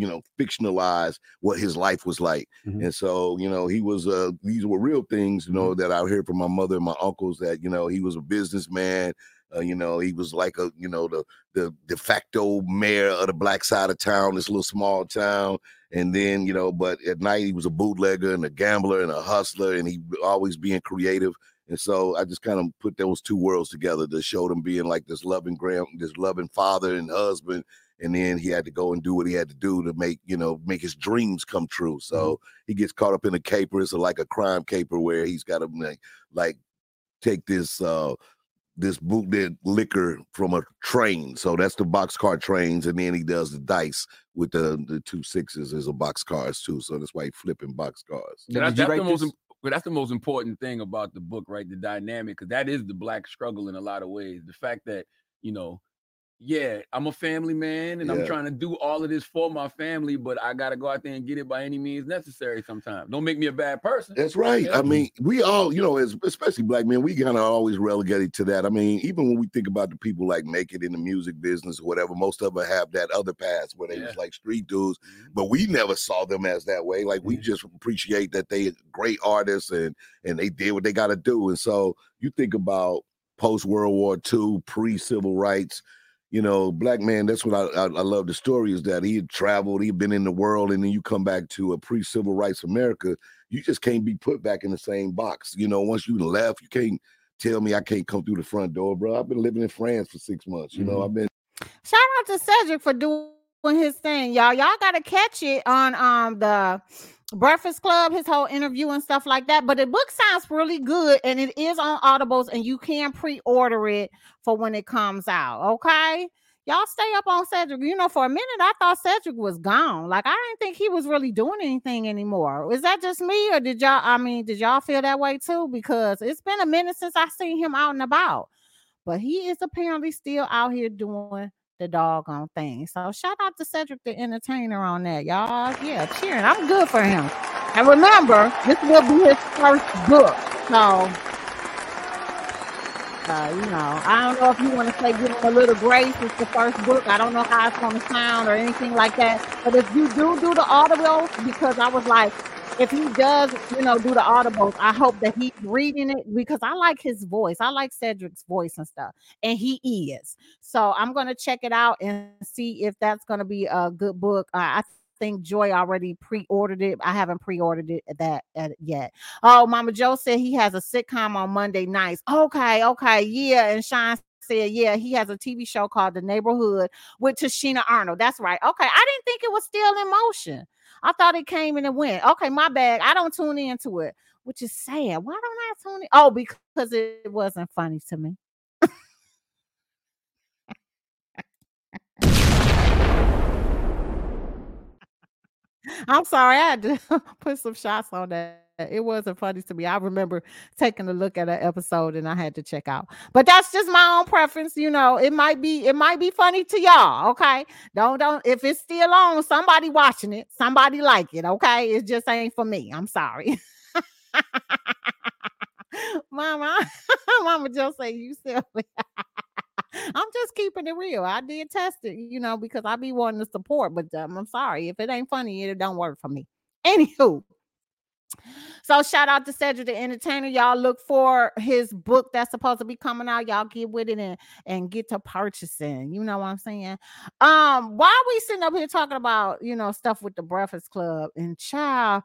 you know, fictionalize what his life was like, and so, you know, he was. uh These were real things, you know, that I heard from my mother and my uncles that you know he was a businessman. Uh, you know, he was like a, you know, the the de facto mayor of the black side of town, this little small town. And then, you know, but at night he was a bootlegger and a gambler and a hustler, and he always being creative. And so I just kind of put those two worlds together to show them being like this loving grand, this loving father and husband. And then he had to go and do what he had to do to make, you know, make his dreams come true. So he gets caught up in a caper. It's like a crime caper where he's got to like, like take this uh this bootleg liquor from a train. So that's the boxcar trains, and then he does the dice with the the two sixes as a boxcars too. So that's why he flipping boxcars. So that's, that's the most im- that's the most important thing about the book, right? The dynamic, because that is the black struggle in a lot of ways. The fact that, you know, yeah, I'm a family man and I'm trying to do all of this for my family, but I gotta go out there and get it by any means necessary sometimes. Don't make me a bad person. That's right. Yeah. I mean, we all, you know, as especially black men, we kind of always relegated to that. I mean, even when we think about the people like make it in the music business or whatever, most of them have that other past where they was like street dudes, mm-hmm. but we never saw them as that way. Like we just appreciate that they great artists and and they did what they got to do. And so you think about post World War II, pre civil rights. You know, black man. That's what I, I I love. The story is that he had traveled, he'd been in the world, and then you come back to a pre-civil rights America. You just can't be put back in the same box. You know, once you left, you can't tell me I can't come through the front door, bro. I've been living in France for six months. You know, I've been Shout out to Cedric for doing his thing, y'all. Y'all gotta catch it on um the Breakfast Club, his whole interview and stuff like that. But the book sounds really good, and it is on Audibles, and you can pre-order it for when it comes out. Okay. Y'all stay up on Cedric. You know, for a minute I thought Cedric was gone. Like I didn't think he was really doing anything anymore. Is that just me, or did y'all? I mean, did y'all feel that way too? Because it's been a minute since I seen him out and about but he is apparently still out here doing the doggone thing. So shout out to Cedric the Entertainer on that, y'all. Yeah, cheering. I'm good for him. And remember, this will be his first book. So uh, you know, I don't know if you want to say give him a little grace. It's the first book. I don't know how it's going to sound or anything like that. But if you do do the audibles, because I was like, if he does, you know, do the audibles, I hope that he's reading it because I like his voice. I like Cedric's voice and stuff, and he is. So I'm gonna check it out and see if that's gonna be a good book. Uh, I think Joy already pre-ordered it. I haven't pre-ordered it that uh, yet. Oh, Mama Joe said he has a sitcom on Monday nights. Okay, okay, yeah. And Sean said, yeah, he has a TV show called The Neighborhood with Tichina Arnold. That's right. Okay, I didn't think it was still in motion. I thought it came and it went. Okay, my bad. I don't tune into it, which is sad. Why don't I tune in? Oh, because it wasn't funny to me. I'm sorry, I had to put some shots on that. It wasn't funny to me. I remember taking a look at an episode and I had to check out. But that's just my own preference. You know, it might be it might be funny to y'all. Okay. Don't don't if it's still on, somebody watching it, somebody like it. Okay. It just ain't for me. I'm sorry. Mama, Mama just say you silly. I'm just keeping it real. I did test it, you know, because I be wanting to support, but um, I'm sorry if it ain't funny, it don't work for me. Anywho, so shout out to Cedric the Entertainer. Y'all look for his book that's supposed to be coming out. Y'all get with it and, and get to purchasing. You know what I'm saying? Um, why we sitting up here talking about you know stuff with the Breakfast Club and child?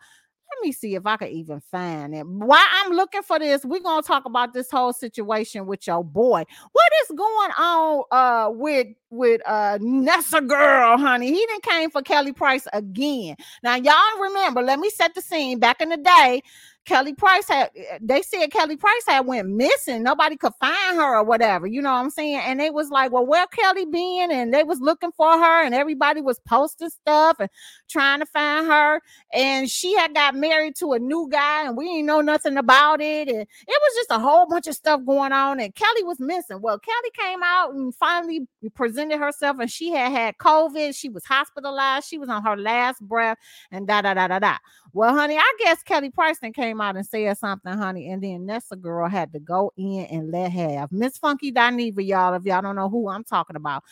Let me see if I can even find it. While I'm looking for this, we're gonna talk about this whole situation with your boy. What is going on uh with with uh Nessa girl, honey? He didn't came for Kelly Price again. Now, y'all remember, let me set the scene. Back in the day, Kelly Price had they said Kelly Price had went missing. Nobody could find her or whatever. You know what I'm saying? And they was like, Well, where Kelly been? And they was looking for her, and everybody was posting stuff and trying to find her. And she had got married to a new guy, and we didn't know nothing about it. And it was just a whole bunch of stuff going on. And Kelly was missing. Well, Kelly came out and finally presented herself, and she had had COVID. She was hospitalized. She was on her last breath, and da da da da da. Well, honey, I guess Kelly Preston came out and said something, honey, and then Nessa girl had to go in and let have Miss Funky Dineva, y'all. If y'all don't know who I'm talking about,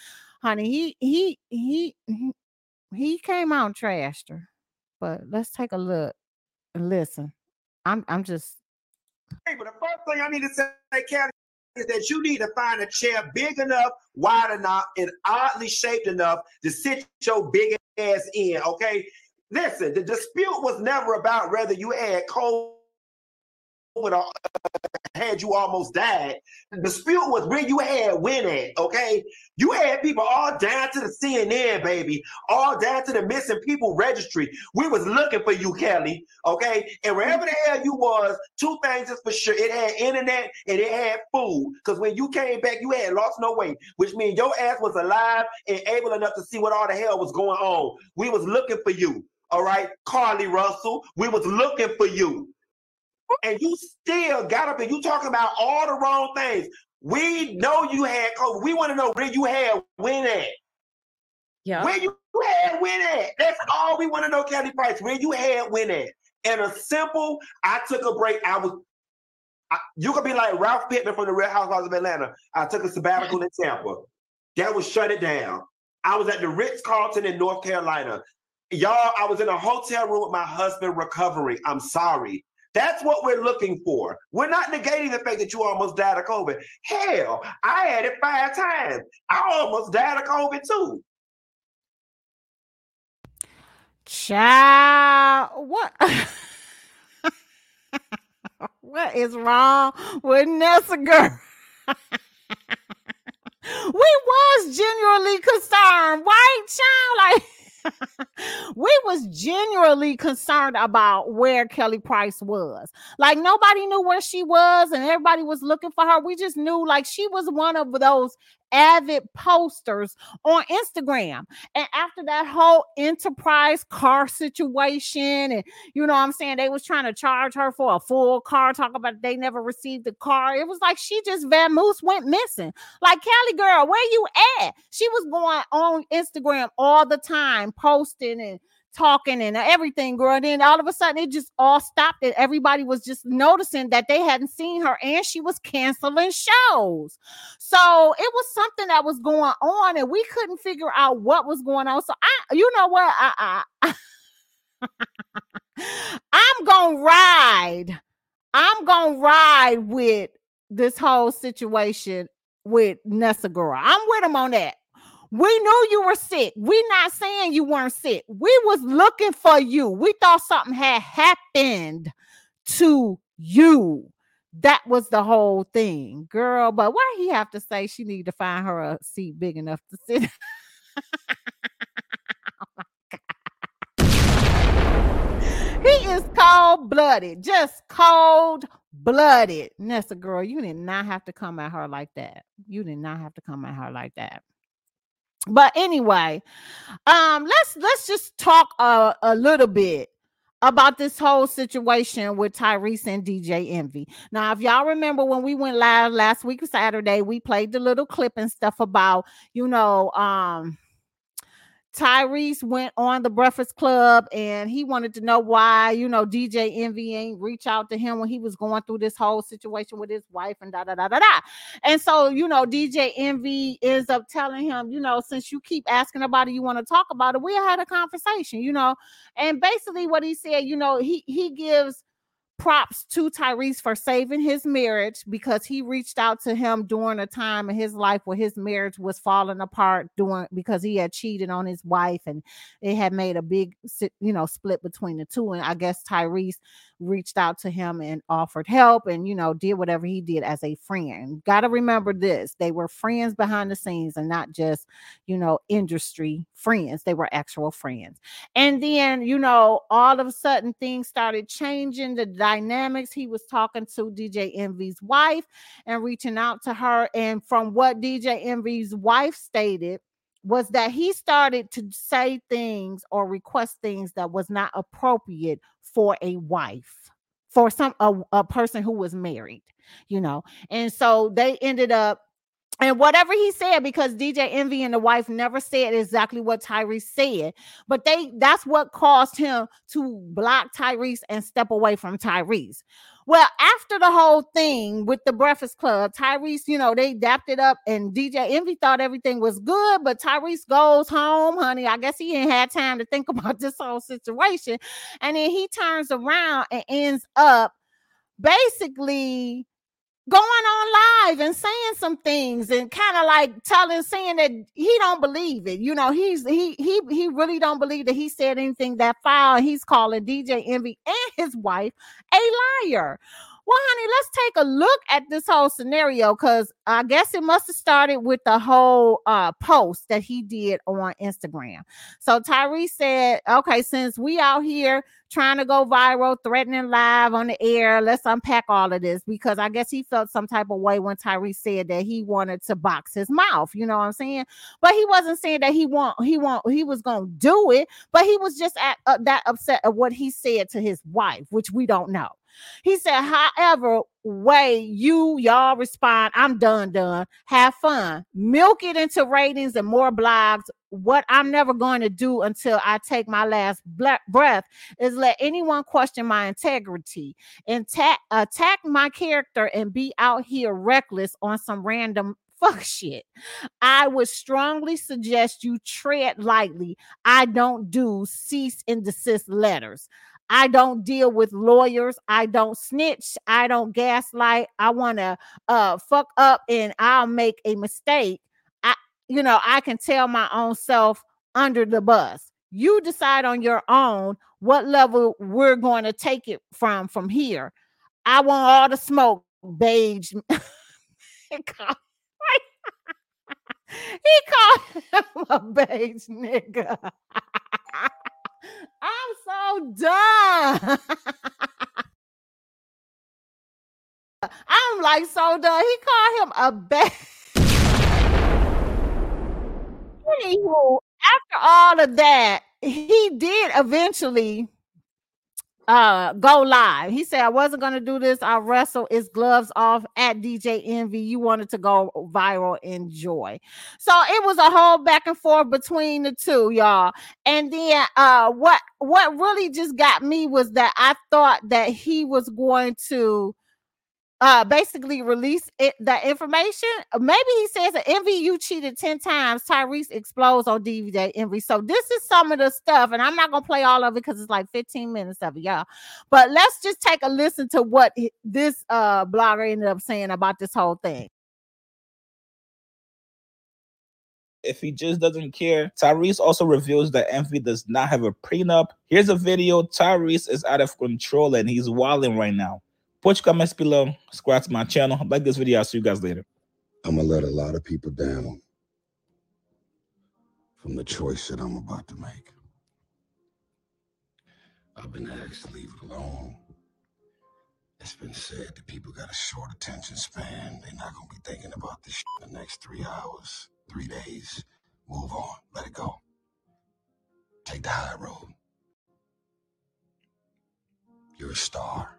honey, he he he he, came out and trashed her. But let's take a look and listen. I'm I'm just Hey, but the first thing I need to say, Kelly, is that you need to find a chair big enough, wide enough, and oddly shaped enough to sit your big ass in. Okay. Listen, the dispute was never about whether you had COVID or uh, had you almost died. The dispute was where you had win at, okay? You had people all down to the CNN, baby, all down to the missing people registry. We was looking for you, Kelly, okay? And wherever the hell you was, two things is for sure. It had internet and it had food. Because when you came back, you had lost no weight, which means your ass was alive and able enough to see what all the hell was going on. We was looking for you. All right, Carlee Russell, we was looking for you. And you still got up and you talking about all the wrong things. We know you had COVID. We want to know where you had win at. Yeah. Where you had win at. That's all we want to know, Kelly Price. Where you had win at. And a simple, I took a break. I was I, you could be like Ralph Pittman from the Real Housewives of Atlanta. I took a sabbatical in Tampa. That was shut it down. I was at the Ritz Carlton in North Carolina. Y'all, I was in a hotel room with my husband recovering. I'm sorry. That's what we're looking for. We're not negating the fact that you almost died of COVID. Hell, I had it five times. I almost died of COVID too. Child, what? what is wrong with Nessa girl? we was genuinely concerned, right, child? Like we was genuinely concerned about where Kelly Price was. Like nobody knew where she was, and everybody was looking for her. We just knew like she was one of those avid posters on Instagram. And after that whole enterprise car situation, and you know I'm saying, they was trying to charge her for a full car, talk about they never received the car. It was like she just Van Moose went missing. Like Kelly girl, where you at? She was going on Instagram all the time, posting and talking and everything, girl. And then all of a sudden it just all stopped and everybody was just noticing that they hadn't seen her and she was canceling shows. So it was something that was going on and we couldn't figure out what was going on. So I, you know what? I, I I'm gonna ride. I'm gonna ride with this whole situation with Nessa girl. I'm with him on that. We knew you were sick. We not saying you weren't sick. We was looking for you. We thought something had happened to you. That was the whole thing, girl. But why he have to say she need to find her a seat big enough to sit? he is cold blooded, just cold blooded. Nessa girl, you did not have to come at her like that. You did not have to come at her like that but anyway um let's let's just talk a, a little bit about this whole situation with Tyrese and DJ Envy. Now, if y'all remember when we went live last week Saturday, we played the little clip and stuff about, you know, um Tyrese went on the Breakfast Club and he wanted to know why, you know, DJ Envy ain't reach out to him when he was going through this whole situation with his wife and da da da da da. And so, you know, DJ Envy ends up telling him, you know, since you keep asking about it, you want to talk about it. We had a conversation, you know, and basically what he said, you know, he he gives props to Tyrese for saving his marriage because he reached out to him during a time in his life where his marriage was falling apart doing because he had cheated on his wife and it had made a big you know split between the two and I guess Tyrese reached out to him and offered help and you know did whatever he did as a friend. Got to remember this. They were friends behind the scenes and not just, you know, industry friends. They were actual friends. And then, you know, all of a sudden things started changing the dynamics. He was talking to DJ Envy's wife and reaching out to her and from what DJ Envy's wife stated was that he started to say things or request things that was not appropriate for a wife for some a, a person who was married you know and so they ended up and whatever he said, because DJ Envy and the wife never said exactly what Tyrese said, but they that's what caused him to block Tyrese and step away from Tyrese. Well, after the whole thing with the Breakfast Club, Tyrese, you know, they dapped it up, and DJ Envy thought everything was good, but Tyrese goes home, honey. I guess he ain't had time to think about this whole situation. And then he turns around and ends up basically going on live and saying some things and kind of like telling saying that he don't believe it you know he's he he he really don't believe that he said anything that foul. He's calling dj envy and his wife a liar well, honey, let's take a look at this whole scenario because I guess it must have started with the whole uh, post that he did on Instagram. So Tyree said, okay, since we out here trying to go viral, threatening live on the air, let's unpack all of this because I guess he felt some type of way when Tyree said that he wanted to box his mouth. You know what I'm saying? But he wasn't saying that he want he want he was gonna do it, but he was just at, uh, that upset at what he said to his wife, which we don't know. He said, however way you y'all respond, I'm done, done. Have fun. Milk it into ratings and more blogs. What I'm never going to do until I take my last breath is let anyone question my integrity, attack, attack my character, and be out here reckless on some random fuck shit. I would strongly suggest you tread lightly. I don't do cease and desist letters. I don't deal with lawyers. I don't snitch. I don't gaslight. I want to uh fuck up and I'll make a mistake. I you know, I can tell my own self under the bus. You decide on your own what level we're going to take it from from here. I want all the smoke, beige. he called him a beige nigga. I'm so done. I'm like so done. He called him a beige. Anywho, after all of that, he did eventually uh go live. He said, I wasn't gonna do this. I wrestle his gloves off at DJ Envy. You wanted to go viral. Enjoy. So it was a whole back and forth between the two, y'all. And then uh what what really just got me was that I thought that he was going to uh basically release it the information. Maybe he says that you cheated 10 times. Tyrese explodes on DVD Envy. So this is some of the stuff, and I'm not gonna play all of it because it's like 15 minutes of it, y'all. But let's just take a listen to what this uh blogger ended up saying about this whole thing. if he just doesn't care. Tyrese also reveals that Envy does not have a prenup. Here's a video. Tyrese is out of control and he's wilding right now. Put your comments below. Subscribe to my channel. Like this video. I'll see you guys later. I'm gonna let a lot of people down from the choice that I'm about to make. I've been asked to leave it alone. It's been said that people got a short attention span. They're not gonna be thinking about this the next three hours, three days. Move on. Let it go. Take the high road. You're a star.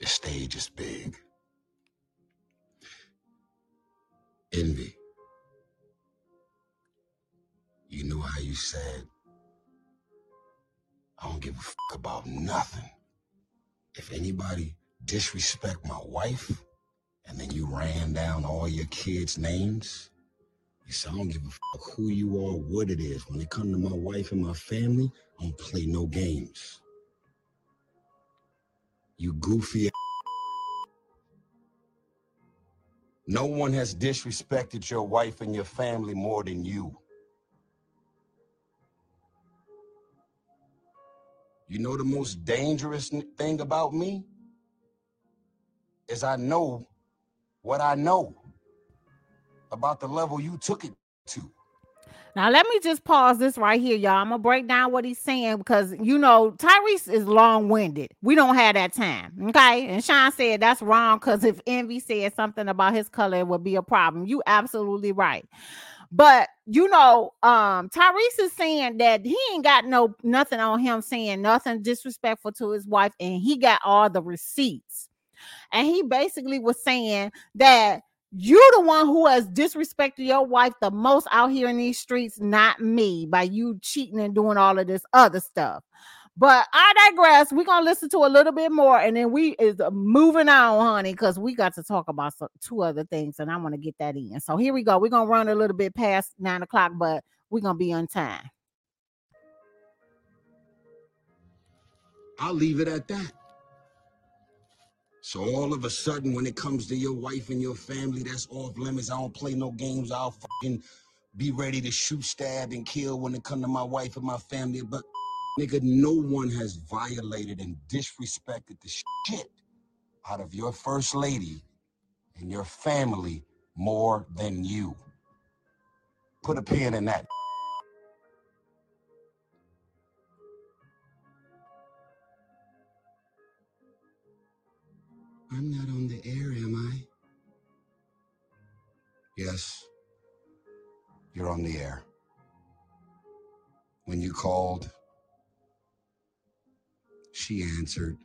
The stage is big. Envy. You know how you said, I don't give a fuck about nothing. If anybody disrespect my wife, and then you ran down all your kids' names, you said, I don't give a fuck who you are, what it is. When it comes to my wife and my family, I don't play no games. You goofy. No one has disrespected your wife and your family more than you. You know the most dangerous thing about me is I know what I know about the level you took it to. Now, let me just pause this right here, y'all. I'm gonna break down what he's saying because you know Tyrese is long-winded. We don't have that time, okay? And Sean said that's wrong because if Envy said something about his color, it would be a problem. You absolutely right. But you know, um, Tyrese is saying that he ain't got no nothing on him saying nothing disrespectful to his wife, and he got all the receipts. And he basically was saying that you're the one who has disrespected your wife the most out here in these streets, not me, by you cheating and doing all of this other stuff. But I digress. We're gonna listen to a little bit more, and then we is uh, moving on, honey, because we got to talk about some, two other things, and I want to get that in. So here we go. We're gonna run a little bit past nine o'clock, but we're gonna be on time. I'll leave it at that. So all of a sudden, when it comes to your wife and your family, that's off limits. I don't play no games. I'll fucking be ready to shoot, stab, and kill when it come to my wife and my family. But nigga, no one has violated and disrespected the shit out of your first lady and your family more than you. Put a pin in that. I'm not on the air, am I? Yes, you're on the air. When you called, she answered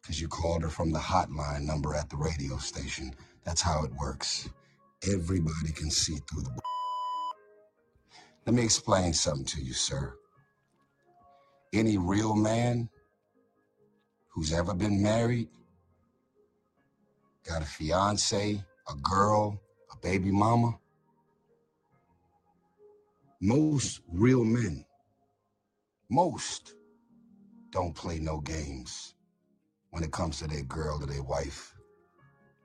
because you called her from the hotline number at the radio station. That's how it works. Everybody can see through the. Let me explain something to you, sir. Any real man who's ever been married, got a fiance, a girl, a baby mama, most real men, most don't play no games when it comes to their girl or their wife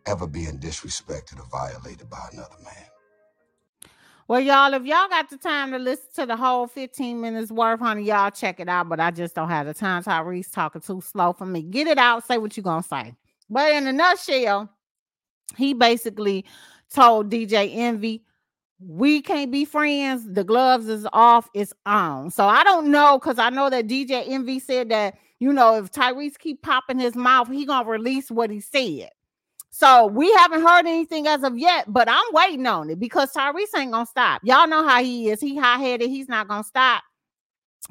ever being disrespected or violated by another man. Well, y'all, if y'all got the time to listen to the whole 15 minutes worth, honey, y'all check it out. But I just don't have the time. Tyrese talking too slow for me. Get it out, say what you gonna say. But in a nutshell, he basically told DJ Envy, we can't be friends. The gloves is off, it's on. So I don't know because I know that DJ Envy said that, you know, if Tyrese keep popping his mouth, he gonna release what he said. So we haven't heard anything as of yet, but I'm waiting on it because Tyrese ain't gonna stop. Y'all know how he is. He high headed. He's not gonna stop.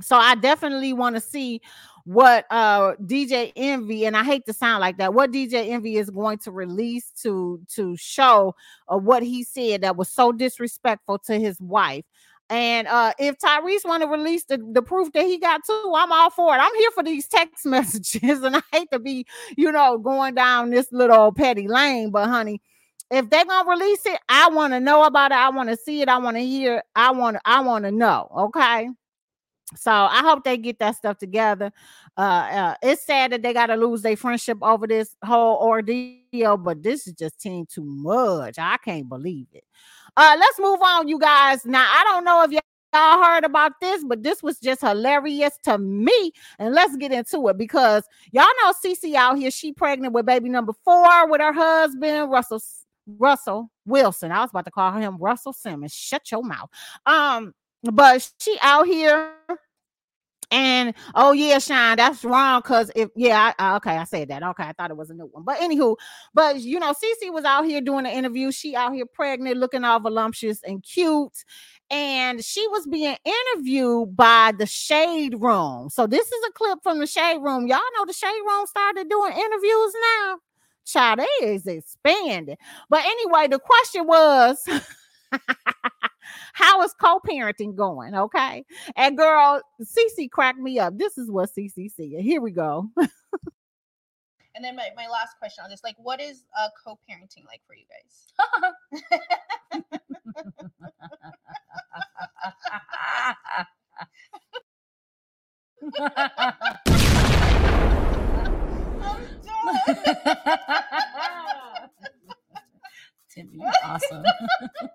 So I definitely want to see what uh DJ Envy and I hate to sound like that. What DJ Envy is going to release to to show uh, what he said that was so disrespectful to his wife. And uh, if Tyrese want to release the, the proof that he got too, I'm all for it. I'm here for these text messages, and I hate to be, you know, going down this little petty lane, but honey, if they're gonna release it, I want to know about it. I want to see it. I want to hear. I want. I want to know. Okay. So I hope they get that stuff together. Uh, uh it's sad that they got to lose their friendship over this whole ordeal, but this is just team too much. I can't believe it. Uh, let's move on, you guys. Now, I don't know if y'all heard about this, but this was just hilarious to me. And let's get into it because y'all know Cece out here. She pregnant with baby number four with her husband, Russell Russell Wilson. I was about to call him Russell Simmons. Shut your mouth. Um, but she out here and oh yeah, Shine, that's wrong. Cause if yeah, I, okay, I said that. Okay, I thought it was a new one. But anywho, but you know, Cece was out here doing an interview. She out here pregnant, looking all voluptuous and cute. And she was being interviewed by the Shade Room. So this is a clip from the Shade Room. Y'all know the Shade Room started doing interviews now. Child, they is expanding. But anyway, the question was How is co-parenting going? Okay. And girl, Cece cracked me up. This is what Cece said. Here we go. And then my, my last question on this, like, what is uh, co-parenting like for you guys? Tim, you're awesome.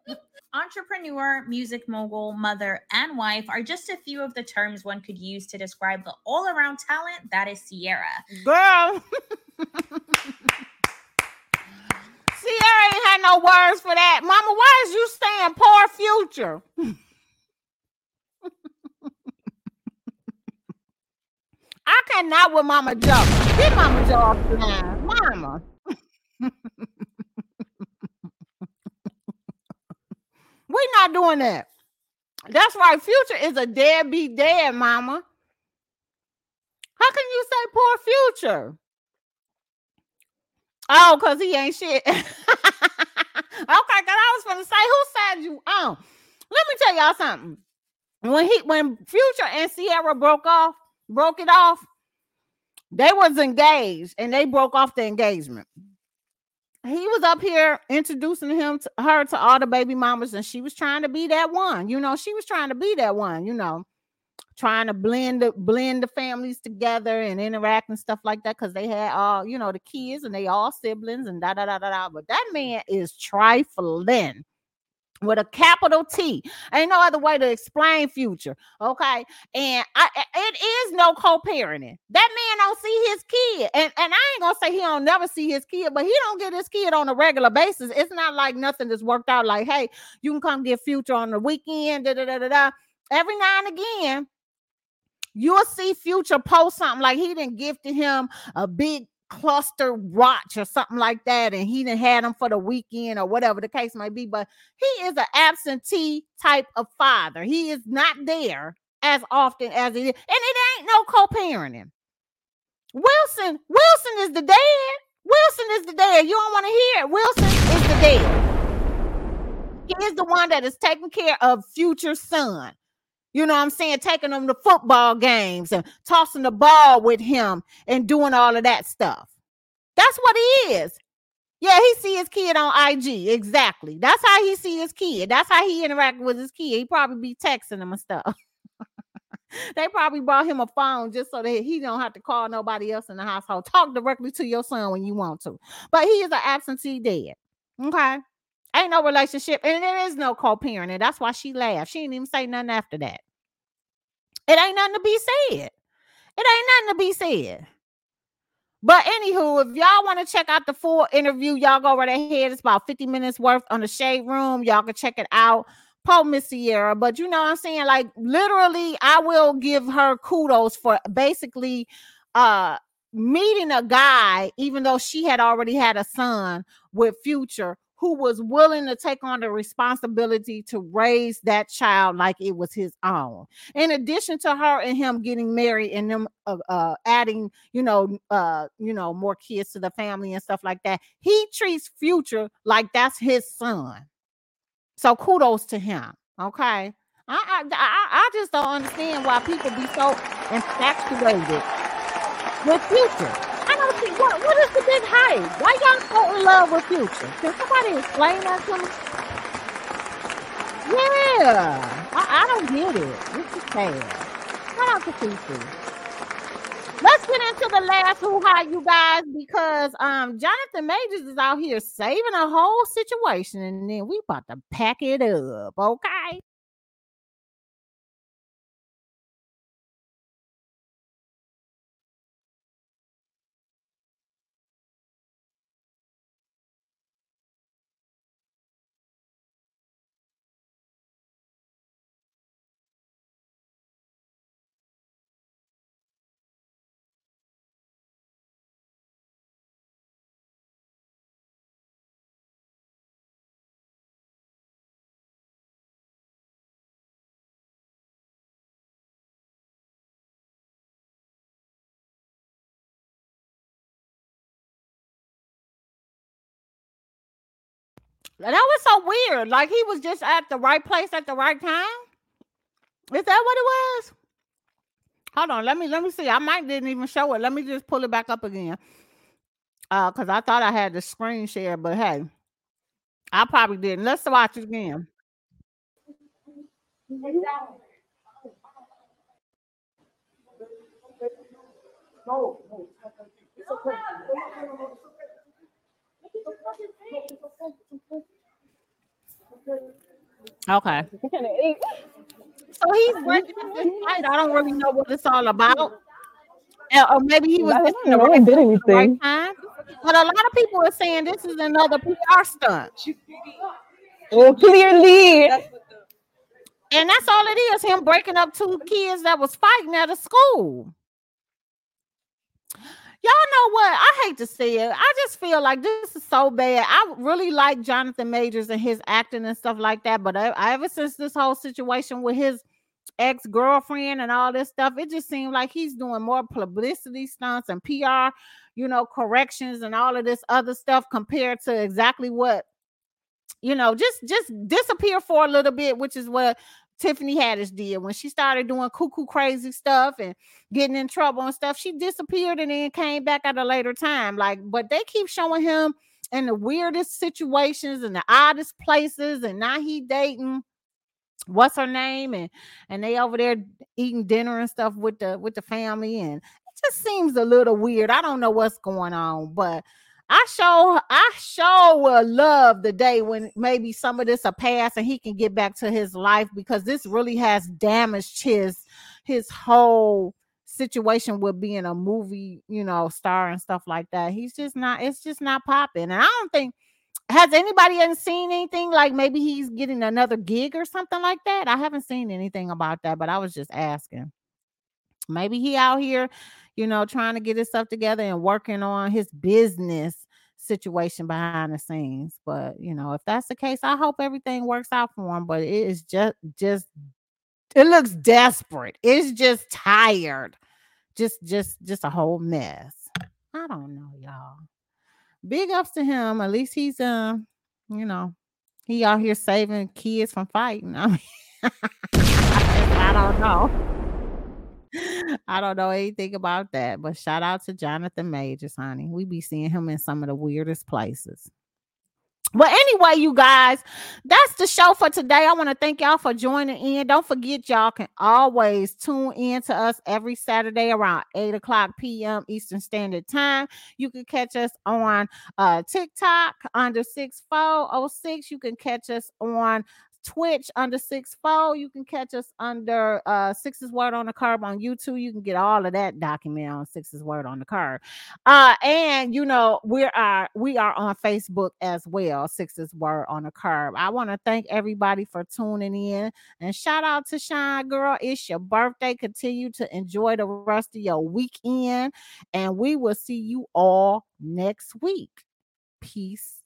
Entrepreneur, music mogul, mother, and wife are just a few of the terms one could use to describe the all around talent that is Ciara. Girl. Ciara ain't had no words for that. Mama, why is you saying poor future? I cannot with Mama Joe. Get Mama Joe off the line. Mama. We're not doing that. That's why Future is a deadbeat dad, mama. How can you say poor future? Oh, because he ain't shit. okay, because I was gonna say who side you on. Let me tell y'all something. When he when Future and Ciara broke off, broke it off, they was engaged and they broke off the engagement he was up here introducing him to her to all the baby mamas, and she was trying to be that one. You know, she was trying to be that one. You know, trying to blend the blend the families together and interact and stuff like that because they had all you know the kids and they all siblings and da da da da da. But that man is trifling with a capital T. Ain't no other way to explain future. Okay. And I it is no co-parenting. That man don't see his kid. And, and I ain't gonna say he don't never see his kid, but he don't get his kid on a regular basis. It's not like nothing that's worked out like, hey, you can come get future on the weekend. Da, da, da, da, da. Every now and again, you'll see future post something like he didn't gifted him a big cluster watch or something like that, and he didn't had him for the weekend or whatever the case might be. But he is an absentee type of father. He is not there as often as it is, and it ain't no co-parenting. Wilson, Wilson is the dad. Wilson is the dad. You don't want to hear it. Wilson is the dad. He is the one that is taking care of future son. You know what I'm saying? Taking them to football games and tossing the ball with him and doing all of that stuff. That's what he is. Yeah, he see his kid on IG. Exactly. That's how he see his kid. That's how he interact with his kid. He probably be texting him and stuff. they probably brought him a phone just so that he don't have to call nobody else in the household. Talk directly to your son when you want to. But he is an absentee dad. Okay. Ain't no relationship, and there is no co-parenting. That's why she laughed. She didn't even say nothing after that. It ain't nothing to be said. It ain't nothing to be said. But anywho, if y'all want to check out the full interview, y'all go right ahead. It's about 50 minutes worth on the shade room. Y'all can check it out. Paul Miss Ciara. But you know what I'm saying? Like literally, I will give her kudos for basically uh meeting a guy, even though she had already had a son with future who was willing to take on the responsibility to raise that child like it was his own. In addition to her and him getting married and them uh, uh, adding, you know, uh, you know, more kids to the family and stuff like that, he treats Future like that's his son. So kudos to him. Okay. I, I I I just don't understand why people be so infatuated with Future. What what is the big hype? Why y'all so in love with Future? Can somebody explain that to me? Yeah, I, I don't get it. This is sad. Shout out to Future. Let's get into the last hoo ha, you guys, because um Jonathan Majors is out here saving a whole situation, and then we about to pack it up, okay? That was so weird. Like he was just at the right place at the right time. Is that what it was? Hold on, let me let me see. I might didn't even show it. Let me just pull it back up again. Uh, because I thought I had the screen share, but hey, I probably didn't. Let's watch it again. No, no, it's okay. Okay. So he's working at this fight. I don't really know what it's all about. Or maybe he was just the right did the right anything. time. But a lot of people are saying this is another PR stunt. Well, clearly. And that's all it is, him breaking up two kids that was fighting at a school. Y'all know what? I hate to say it. I just feel like this is so bad. I really like Jonathan Majors and his acting and stuff like that. But I, ever since this whole situation with his ex girlfriend and all this stuff, it just seemed like he's doing more publicity stunts and PR, you know, corrections and all of this other stuff compared to exactly what you know, just just disappear for a little bit, which is what Tiffany Haddish did when she started doing cuckoo crazy stuff and getting in trouble and stuff. She disappeared and then came back at a later time. Like, but they keep showing him in the weirdest situations and the oddest places, and now he dating what's her name and and they over there eating dinner and stuff with the with the family and it just seems a little weird i don't know what's going on but i show i show will love the day when maybe some of this will pass and he can get back to his life because this really has damaged his his whole situation with being a movie you know star and stuff like that he's just not it's just not popping and i don't think has anybody seen anything like maybe he's getting another gig or something like that? I haven't seen anything about that, but I was just asking. Maybe he out here, you know, trying to get his stuff together and working on his business situation behind the scenes. But you know, if that's the case, I hope everything works out for him. But it is just just it looks desperate. It's just tired. Just just just a whole mess. I don't know, y'all big ups to him. At least he's um, you know, he out here saving kids from fighting. I mean, I don't know. I don't know anything about that, but shout out to Jonathan Majors, honey. We be seeing him in some of the weirdest places. But anyway, you guys, that's the show for today. I want to thank y'all for joining in. Don't forget, y'all can always tune in to us every Saturday around 8 o'clock p.m. Eastern Standard Time. You can catch us on uh, TikTok under 6406. You can catch us on Twitch under six four. You can catch us under uh Sixx's Word on the Curb on YouTube. You can get all of that document on Sixx's Word on the Curb. Uh, and you know, we are we are on Facebook as well, Sixx's Word on the Curb. I want to thank everybody for tuning in and shout out to Shine Girl. It's your birthday. Continue to enjoy the rest of your weekend, and we will see you all next week. Peace.